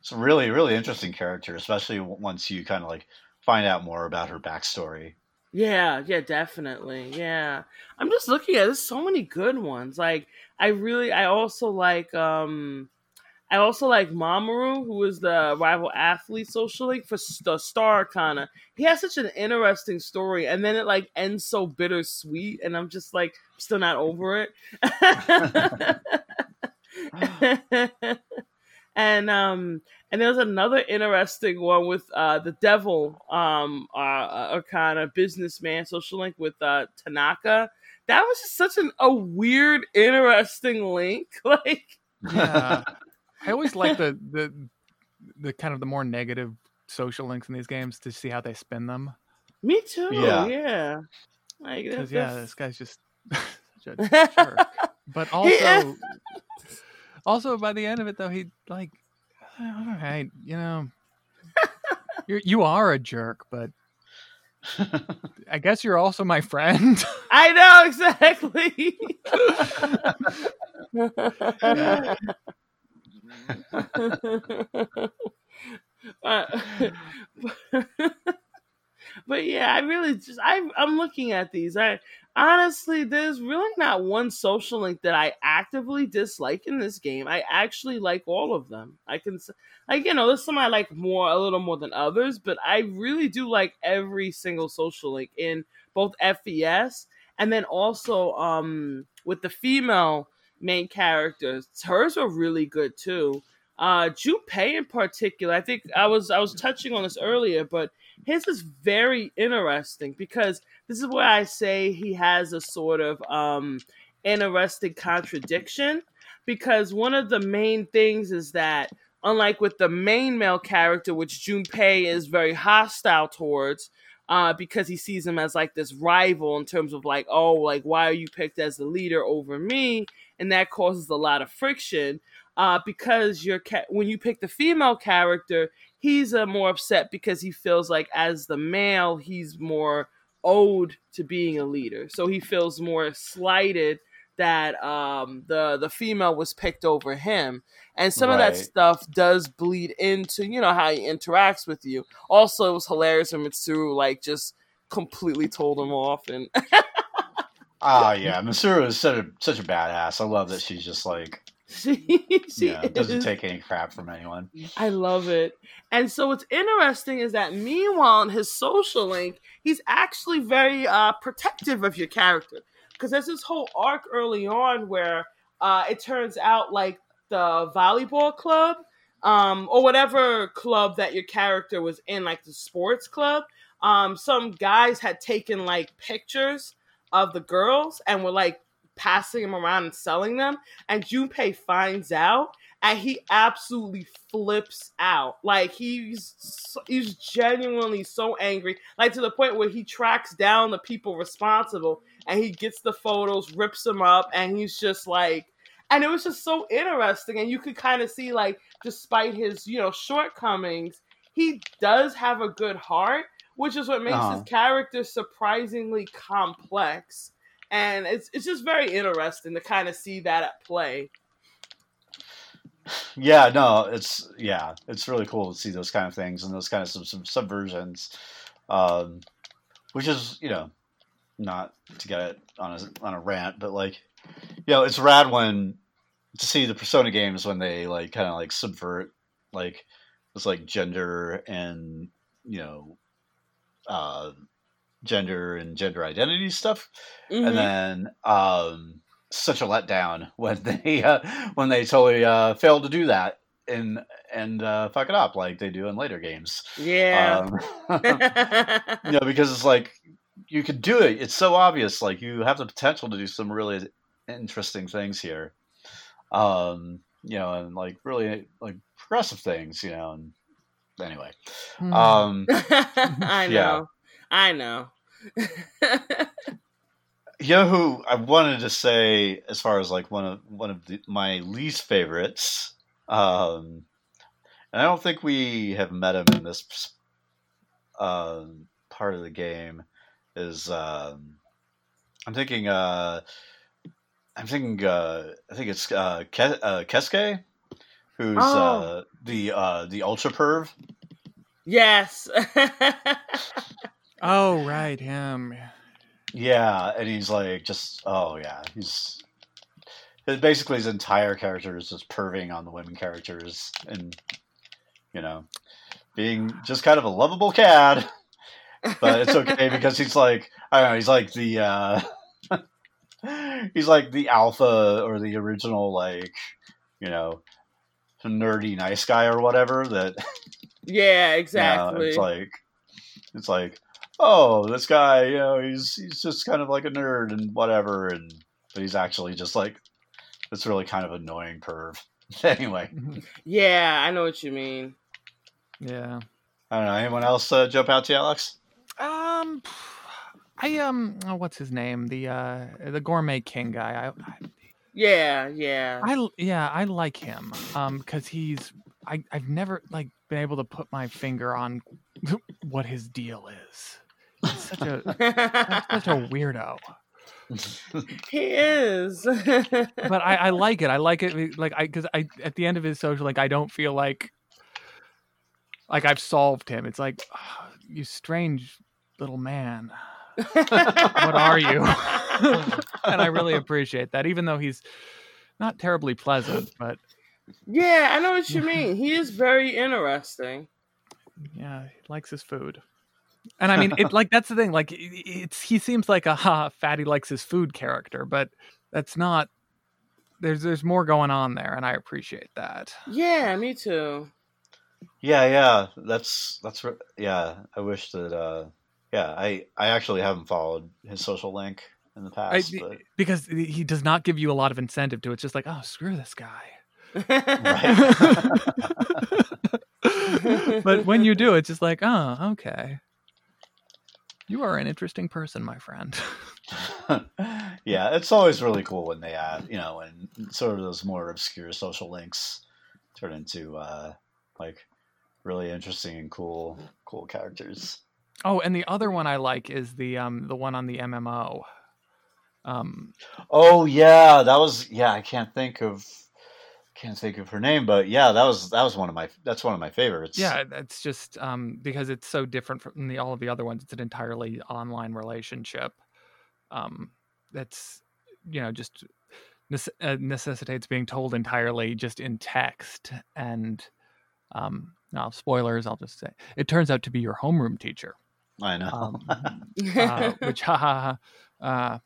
it's really really interesting character, especially once you kind of like find out more about her backstory. Yeah, yeah, definitely. Yeah. I'm just looking at there's so many good ones. Like I really I also like um I also like Mamoru, who is the rival athlete social link for the Star Arcana. He has such an interesting story, and then it like ends so bittersweet, and I'm just like still not over it. *laughs* *laughs* *laughs* and um and there's another interesting one with uh the devil um uh, a kind of businessman social link with uh Tanaka. That was just such an, a weird, interesting link. *laughs* Like, Yeah. I always like the *laughs* the the kind of the more negative social links in these games to see how they spin them. me too. Yeah. Yeah. Like, Because that's- yeah, this guy's just *laughs* such. But also, Yeah. Also by the end of it though, he like, all right, you know, *laughs* you you are a jerk, but *laughs* I guess you're also my friend. *laughs* I know exactly. Uh, but yeah, I really just I I'm looking at these. I honestly, there's really not one social link that I actively dislike in this game. I actually like all of them. I can like you know, there's some I like more a little more than others, but I really do like every single social link in both FES and then also um with the female main characters. Hers were really good too. Uh Junpei in particular, I think I was I was touching on this earlier, but his is very interesting because this is where I say he has a sort of um interesting contradiction because one of the main things is that unlike with the main male character which Junpei is very hostile towards uh, because he sees him as like this rival in terms of like, oh, like why are you picked as the leader over me? And that causes a lot of friction. Uh, because you're ca- when you pick the female character, he's uh, more upset because he feels like as the male, he's more owed to being a leader. So he feels more slighted that um, the the female was picked over him, and some of that stuff does bleed into you know how he interacts with you. Also, it was hilarious when Mitsuru like just completely told him off, and *laughs* Ah, yeah, Mitsuru is such a such a badass. I love that she's just like *laughs* she, she yeah, doesn't take any crap from anyone. I love it. And so what's interesting is that meanwhile in his social link, he's actually very uh, protective of your character. Because there's this whole arc early on where uh, it turns out like the volleyball club, um, or whatever club that your character was in, like the sports club, um, some guys had taken like pictures of the girls and were like passing them around and selling them. And Junpei finds out and he absolutely flips out. Like he's he's genuinely so angry, like to the point where he tracks down the people responsible and he gets the photos, rips them up, and he's just like, and it was just so interesting. And you could kind of see like, despite his you know shortcomings, he does have a good heart, which is what makes Uh-huh. his character surprisingly complex. And it's it's just very interesting to kind of see that at play. Yeah, no, it's yeah, it's really cool to see those kind of things and those kind of some, some subversions, um, which is you know not to get it on a on a rant, but like you know it's rad when to see the Persona games when they like kind of like subvert like it's like gender and you know uh, gender and gender identity stuff Mhm. and then um, such a letdown *laughs* when they uh, when they totally uh, fail to do that and and uh, fuck it up like they do in later games. yeah. Um, *laughs* *laughs* you know, because it's like you could do it. It's so obvious. Like you have the potential to do some really interesting things here. Um, you know, and like really like progressive things. You know, and anyway. Hmm. Um, I know. Yeah. I know. *laughs* you know who I wanted to say as far as like one of one of the, my least favorites. Um, and I don't think we have met him in this um, part of the game. Is um, I'm thinking uh, I'm thinking uh, I think it's uh, Ke- uh, Keske, who's Oh. uh, the uh, the ultra perv. yes. *laughs* oh, right, him. Yeah, and he's like just oh yeah, he's basically his entire character is just perving on the women characters and you know being just kind of a lovable cad, but it's okay *laughs* because he's like I don't know he's like the uh *laughs* he's like the alpha or the original like you know nerdy nice guy or whatever that yeah, *laughs* yeah, exactly. it's like it's like, oh, this guy, you know, he's he's just kind of like a nerd and whatever, and but he's actually just like it's really kind of annoying perv. *laughs* anyway, *laughs* yeah, I know what you mean. yeah. I don't know. Anyone else uh, jump out to you, Alex? Um, I um, oh, what's his name? The uh, the gourmet king guy. I, Yeah, yeah. I, I yeah, I like him. Um, because he's I I've never like been able to put my finger on *laughs* what his deal is. He's such a such a weirdo. *laughs* he is. *laughs* But I, I like it. I like it. Like I because I at the end of his social, like I don't feel like like I've solved him. It's like "Ah, you strange little man. what are you? *laughs* and I really appreciate that, even though he's not terribly pleasant. But Yeah, I know what you mean. He is very interesting. yeah, he likes his food. And I mean, it *laughs* like that's the thing. Like, it- it's he seems like a *laughs* ha fatty likes his food character, but that's not. There's there's more going on there, and I appreciate that. Yeah, me too. Yeah, yeah, that's that's yeah. I wish that uh, yeah, I I actually haven't followed his social link in the I, past, but because he does not give you a lot of incentive to it. It's just like, oh, screw this guy. *laughs* but when you do, it's just like, oh, okay. You are an interesting person, my friend. *laughs* yeah, it's always really cool when they add, you know, when sort of those more obscure social links turn into uh, like really interesting and cool, cool characters. Oh, and the other one I like is the um the one on the MMO. Um, Oh yeah, that was yeah. I can't think of can't think of her name, but yeah, that was that was one of my that's one of my favorites. yeah, it's just um because it's so different from the all of the other ones. It's an entirely online relationship. Um, that's you know just uh, necessitates being told entirely just in text and um now spoilers i'll just say it turns out to be your homeroom teacher I know. um, *laughs* uh, which ha ha ha, uh,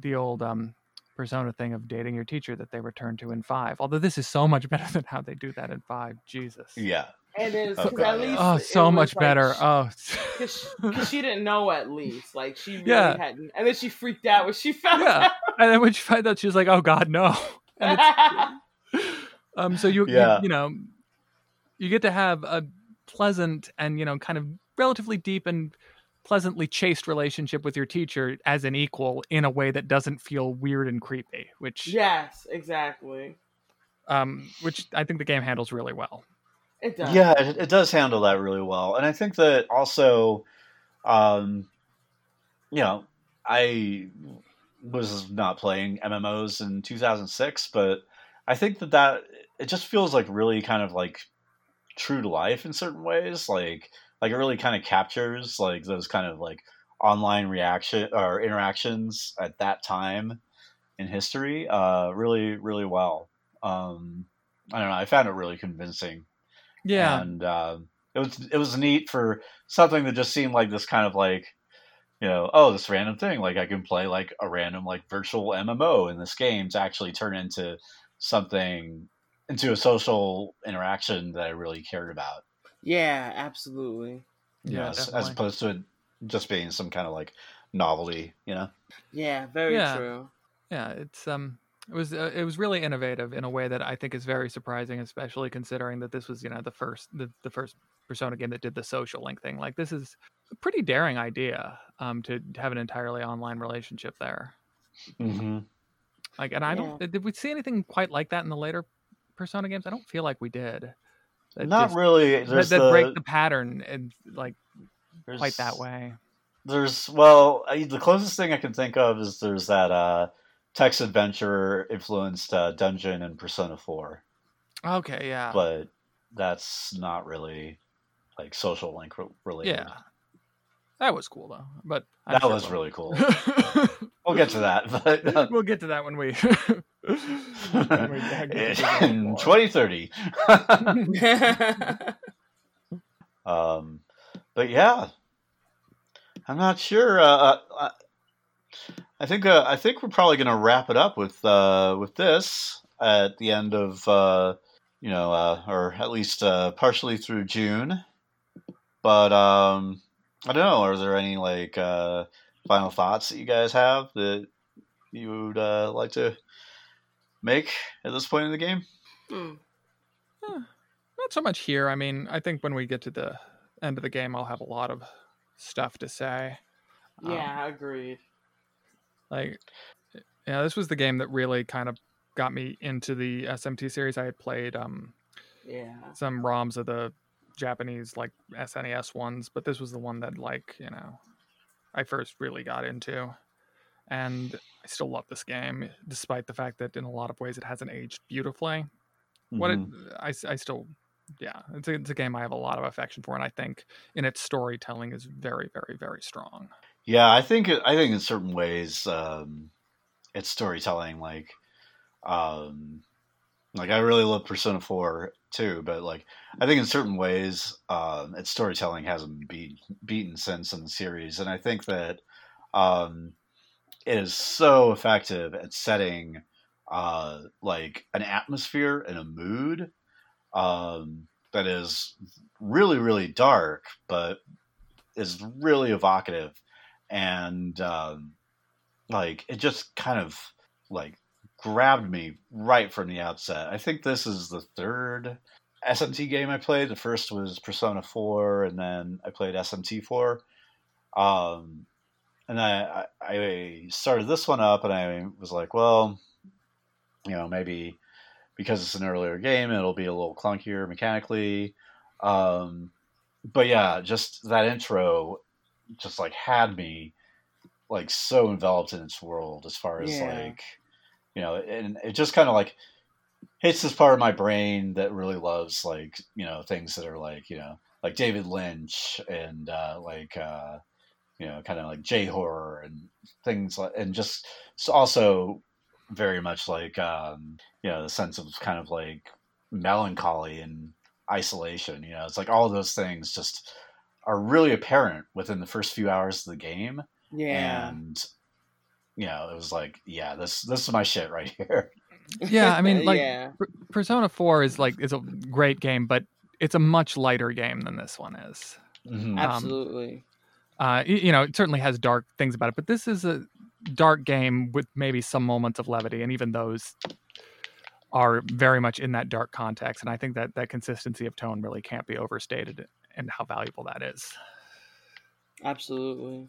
the old um persona thing of dating your teacher that they return to in five although this is so much *laughs* better than how they do that in five jesus yeah, It is Oh, 'cause God, at yeah. least oh so was, much like, better sh- oh *laughs* Cause she, 'cause she didn't know at least, like she really Yeah. hadn't, and then she freaked out when she *laughs* found Yeah. and then when you find out she was like oh god no and um so you, you Yeah. you know you get to have a pleasant and you know kind of relatively deep and pleasantly chaste relationship with your teacher as an equal in a way that doesn't feel weird and creepy which yes, exactly. um which i think the game handles really well It does. yeah, it, it does handle that really well, and I think that also, um, you know, I was not playing MMOs in 2006, but I think that that it just feels like really kind of like true to life in certain ways, like like it really kind of captures like those kind of like online reaction or interactions at that time in history, uh, really really well. Um, I don't know. I found it really convincing yeah and um, it was it was neat for something that just seemed like this kind of like you know oh this random thing like I can play like a random like virtual MMO in this game to actually turn into something into a social interaction that I really cared about Yeah, absolutely. you know, yeah as, as opposed to it just being some kind of like novelty you know Yeah, very Yeah. true. yeah it's um It was uh, it was really innovative in a way that I think is very surprising, especially considering that this was you know the first the, the first Persona game that did the social link thing. Like this is a pretty daring idea um, to have an entirely online relationship there. Mm-hmm. Like, and I don't did we see anything quite like that in the later Persona games? I don't feel like we did. That Not just- really. That, There's that the, break the pattern and like quite that way. There's well, I, the closest thing I can think of is there's that uh, text adventure influenced uh, dungeon in Persona Four, Okay, yeah, but that's not really like social link re- related. yeah. That was cool though, but I'm that sure was really cool. *laughs* We'll get to that, but *laughs* we'll get to that when we. When we get to Persona in 2030. *laughs* um, but yeah, I'm not sure. Uh, uh, uh, I think uh, I think we're probably going to wrap it up with uh, with this at the end of uh, you know, uh, or at least uh, partially through June. But um, I don't know. Are there any like uh, final thoughts that you guys have that you would uh, like to make at this point in the game? Hmm. Not so much here. I mean, I think when we get to the end of the game, I'll have a lot of stuff to say. Um, yeah, agreed. like yeah this was the game that really kind of got me into the smt series i had played um Yeah. some roms of the japanese like snes ones but this was the one that like you know i first really got into and i still love this game despite the fact that in a lot of ways it hasn't aged beautifully what it, Mhm. I, I still yeah it's a, it's a game i have a lot of affection for and i think in its storytelling is very very very strong Yeah, I think I think in certain ways, um, it's storytelling. Like, um, like I really love Persona Four too, but like I think in certain ways, um, its storytelling hasn't been beaten since in the series, and I think that um, it is so effective at setting uh, like an atmosphere and a mood um, that is really really dark, but is really evocative and um, like it just kind of like grabbed me right from the outset. I think this is the third SMT game I played. The first was Persona Four, and then I played SMT Four. Um, and I, I started this one up, and I was like, well, you know, maybe because it's an earlier game, it'll be a little clunkier mechanically. Um, but yeah, just that intro just like had me like so enveloped in its world as far as Yeah. like you know and it just kind of like hits this part of my brain that really loves like you know things that are like you know like david lynch and uh like uh you know kind of like j horror and things like and just also very much like um you know the sense of kind of like melancholy and isolation you know it's like all those things just are really apparent within the first few hours of the game Yeah. and you know it was like yeah this this is my shit right here Yeah, I mean, *laughs* like, yeah. Persona 4 is like is a great game, but it's a much lighter game than this one is. Mhm. Absolutely. Uh, you know, it certainly has dark things about it, but this is a dark game with maybe some moments of levity, and even those are very much in that dark context. And I think that that consistency of tone really can't be overstated, and how valuable that is. Absolutely.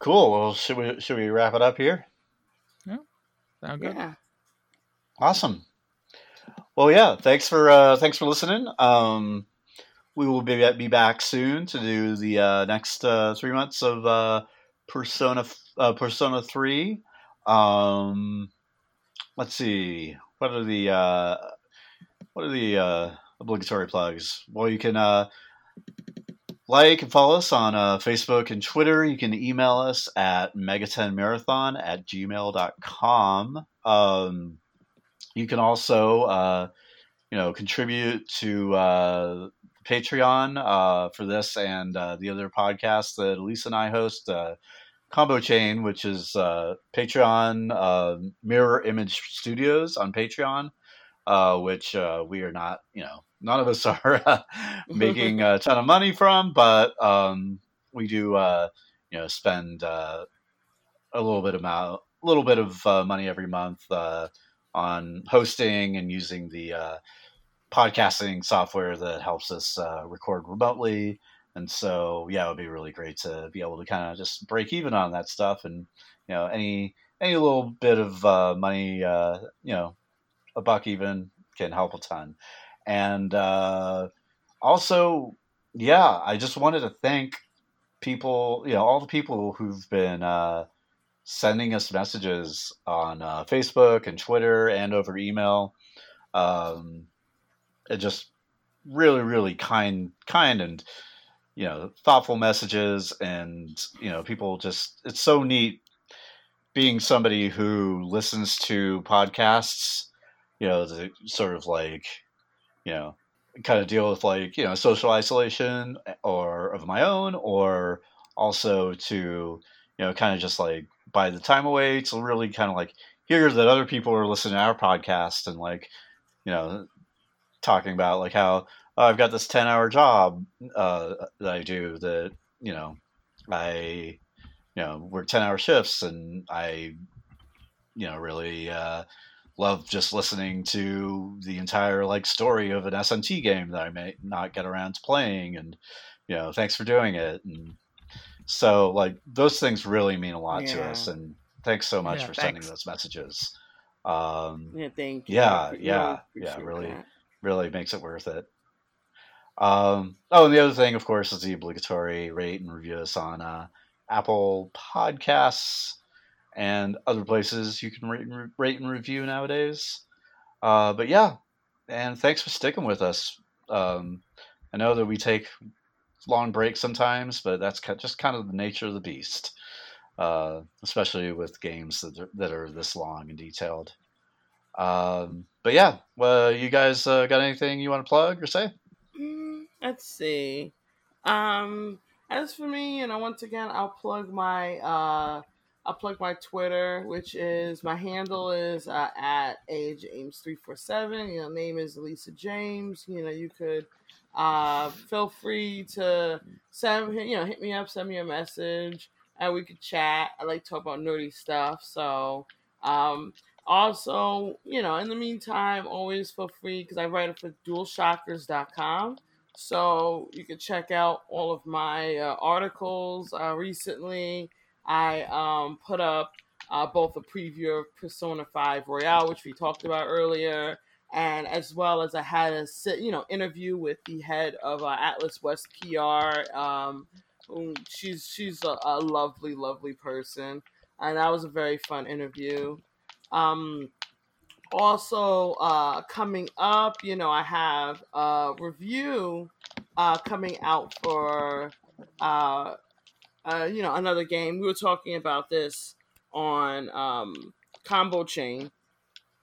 cool well should we should we wrap it up here Sound good? Yeah. awesome well yeah thanks for uh thanks for listening um we will be, be back soon to do the uh, next uh, three months of uh, Persona uh, Persona Three. Um, let's see, what are the uh, what are the uh, obligatory plugs? Well, you can like and follow us on Facebook and Twitter. You can email us at megatenmarathon at gmail.com. Um, you can also, you know, contribute to Patreon uh, for this and uh, the other podcast that Elisa and I host, uh, Combo Chain, which is uh, Patreon uh, Mirror Image Studios on Patreon, uh, which we are not, you know, none of us *laughs* are making a ton of money from, but um, we do, you know, spend a little bit amount, a little bit of money every month on hosting and using the podcasting software that helps us uh, record remotely. And so, yeah, it would be really great to be able to kind of just break even on that stuff, and you know, any any little bit of uh, money, uh, you know, a buck even can help a ton. And uh, also, yeah, I just wanted to thank people, you know, all the people who've been uh, sending us messages on uh, Facebook and Twitter and over email. Um, just really, really kind, kind and you know, thoughtful messages, and you know, people just it's so neat being somebody who listens to podcasts. You know, the sort of like, you know, kind of deal with like you know social isolation eh, or of my own or also to you know kind of just like by the time away to really kind of like hear that other people are listening to our podcast and like you know talking about like how oh, I've got this 10 hour job uh, that I do that you know I you know work 10 hour shifts and I you know really uh, love just listening to the entire like story of an SMT game that I may not get around to playing, and you know, thanks for doing it. And so, like those things really mean a lot yeah. to us, and thanks so much yeah, for thanks. sending those messages. Um, yeah, thank you. Yeah, yeah, yeah. Really, that. Really makes it worth it. Um, oh, and the other thing, of course, is the obligatory rate and review us on uh, Apple Podcasts and other places you can rate and, rate and review nowadays. Uh, but yeah, and thanks for sticking with us. Um, I know that we take long breaks sometimes, but that's just kind of the nature of the beast, uh, especially with games that are, that are this long and detailed. Um, but yeah, well, you guys uh, got anything you want to plug or say? Mm, let's see. Um, as for me, you know, once again, I'll plug my uh, I'll plug my Twitter, which is my handle is uh, at a james three four seven. You know, name is Lisa James. You know, you could uh, feel free to send you know hit me up, send me a message, and we could chat. I like to talk about nerdy stuff, so um, also you know in the meantime, always feel free because I write it for DualShockers.com. So you can check out all of my uh, articles uh, recently I um, put up uh, both a preview of Persona 5 Royal, which we talked about earlier, and as well as I had a you know interview with the head of uh, Atlus West PR. Um, she's she's a, a, lovely, lovely person, and that was a very fun interview. Um, also, uh, coming up, you know, I have a review uh, coming out for uh, uh, you know, another game. We were talking about this on um, Combo Chain,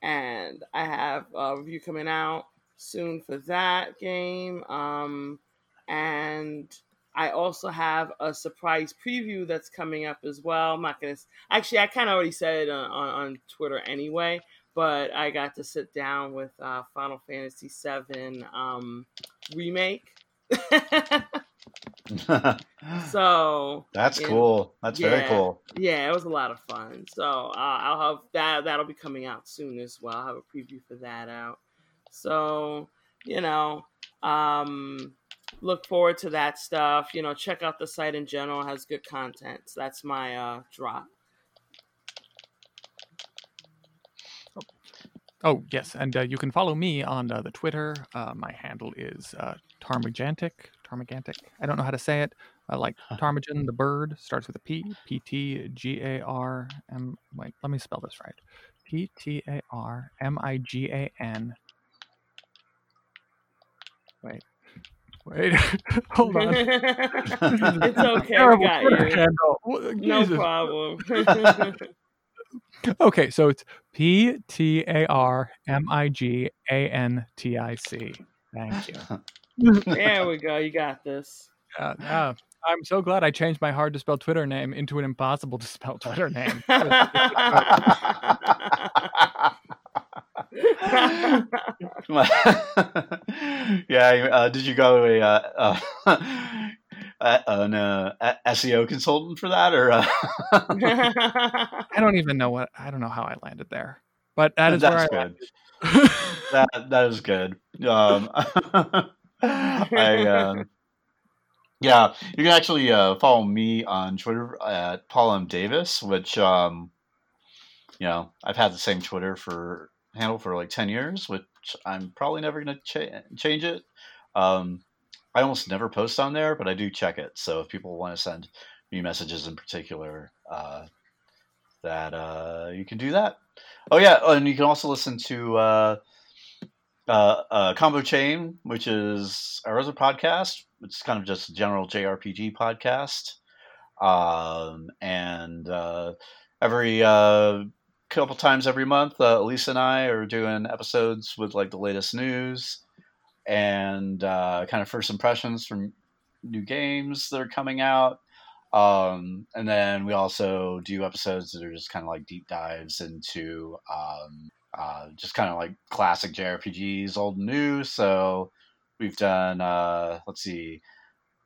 and I have a review coming out soon for that game. Um, and I also have a surprise preview that's coming up as well. I'm not gonna actually. I kind of already said it on, on, on, Twitter anyway, but I got to sit down with uh, Final Fantasy VII um, remake. *laughs* so that's cool. That's yeah, very cool. Yeah, it was a lot of fun. So uh, I'll have that. That'll be coming out soon as well. I'll have a preview for that out. So you know, um, look forward to that stuff. You know, check out the site in general; it has good content. So that's my uh, drop. Oh yes, and uh, you can follow me on uh, the Twitter. Uh, my handle is uh, Tarmagantic, Tarmagantic. I don't know how to say it. Uh, like Ptarmigan, the bird, starts with a P. P T G A R M. Wait, let me spell this right. P T A R M I G A N. Wait. Wait, *laughs* hold on. it's *laughs* okay. I got you. No problem. *laughs* okay, so it's P T A R M I G A N T I C. Thank you there we go. You got this. Yeah, yeah. I'm so glad I changed my hard to spell Twitter name into an impossible to spell Twitter name. *laughs* yeah. Uh, did you go to a uh, uh, *laughs* uh, an uh, SEO consultant for that, or uh... *laughs* I don't even know what I don't know how I landed there, but that is That's where I good. that that is good. Um, I um, yeah, you can actually uh, follow me on Twitter at Paul M Davis, which um, you know I've had the same Twitter for handle for like ten years, which I'm probably never going to cha- change it. Um, I almost never post on there, but I do check it. So if people want to send me messages in particular, uh, that uh, you can do that. Oh yeah, oh, and you can also listen to uh, uh, uh, Combo Chain, which is our other podcast. It's kind of just a general JRPG podcast, um, and uh, every couple times every month, uh, Elisa and I are doing episodes with like the latest news and uh, kind of first impressions from new games that are coming out. Um, and then we also do episodes that are just kind of like deep dives into um, uh, just kind of like classic JRPGs, old and new. So we've done, uh, let's see,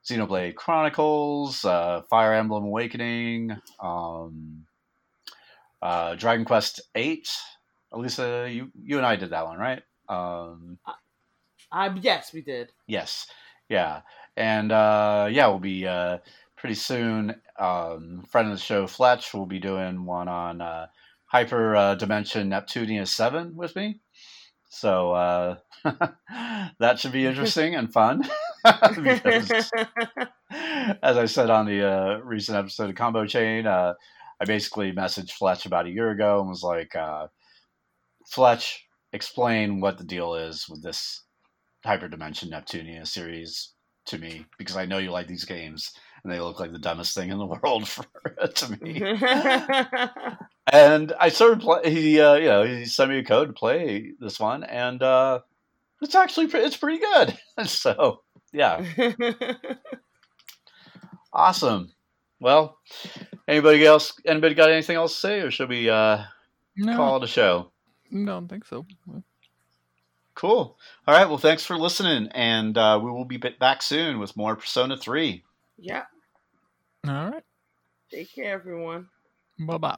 Xenoblade Chronicles, uh, Fire Emblem Awakening, um, uh, Dragon Quest Eight. Elisa, you you and I did that one, right? Um, yes, we did. yes, yeah, and uh, yeah, we'll be uh, pretty soon. Um, friend of the show, Fletch, will be doing one on uh, Hyper uh, Dimension Neptunia Seven with me. So uh, *laughs* that should be interesting and fun *laughs* because, *laughs* as I said on the uh, recent episode of Combo Chain, uh, I basically messaged Fletch about a year ago and was like, uh, Fletch, explain what the deal is with this Hyperdimension Neptunia series to me because I know you like these games and they look like the dumbest thing in the *laughs* world for to me. *laughs* and I started play. He, uh, you know, he sent me a code to play this one, and uh, it's actually it's pretty good. *laughs* so yeah, awesome. Well, anybody else? Anybody got anything else to say, or should we uh, no, call it a show? no, I don't think so. Cool. All right. Well, thanks for listening, and uh, we will be back soon with more Persona Three. yeah. All right. Take care, everyone. Bye bye.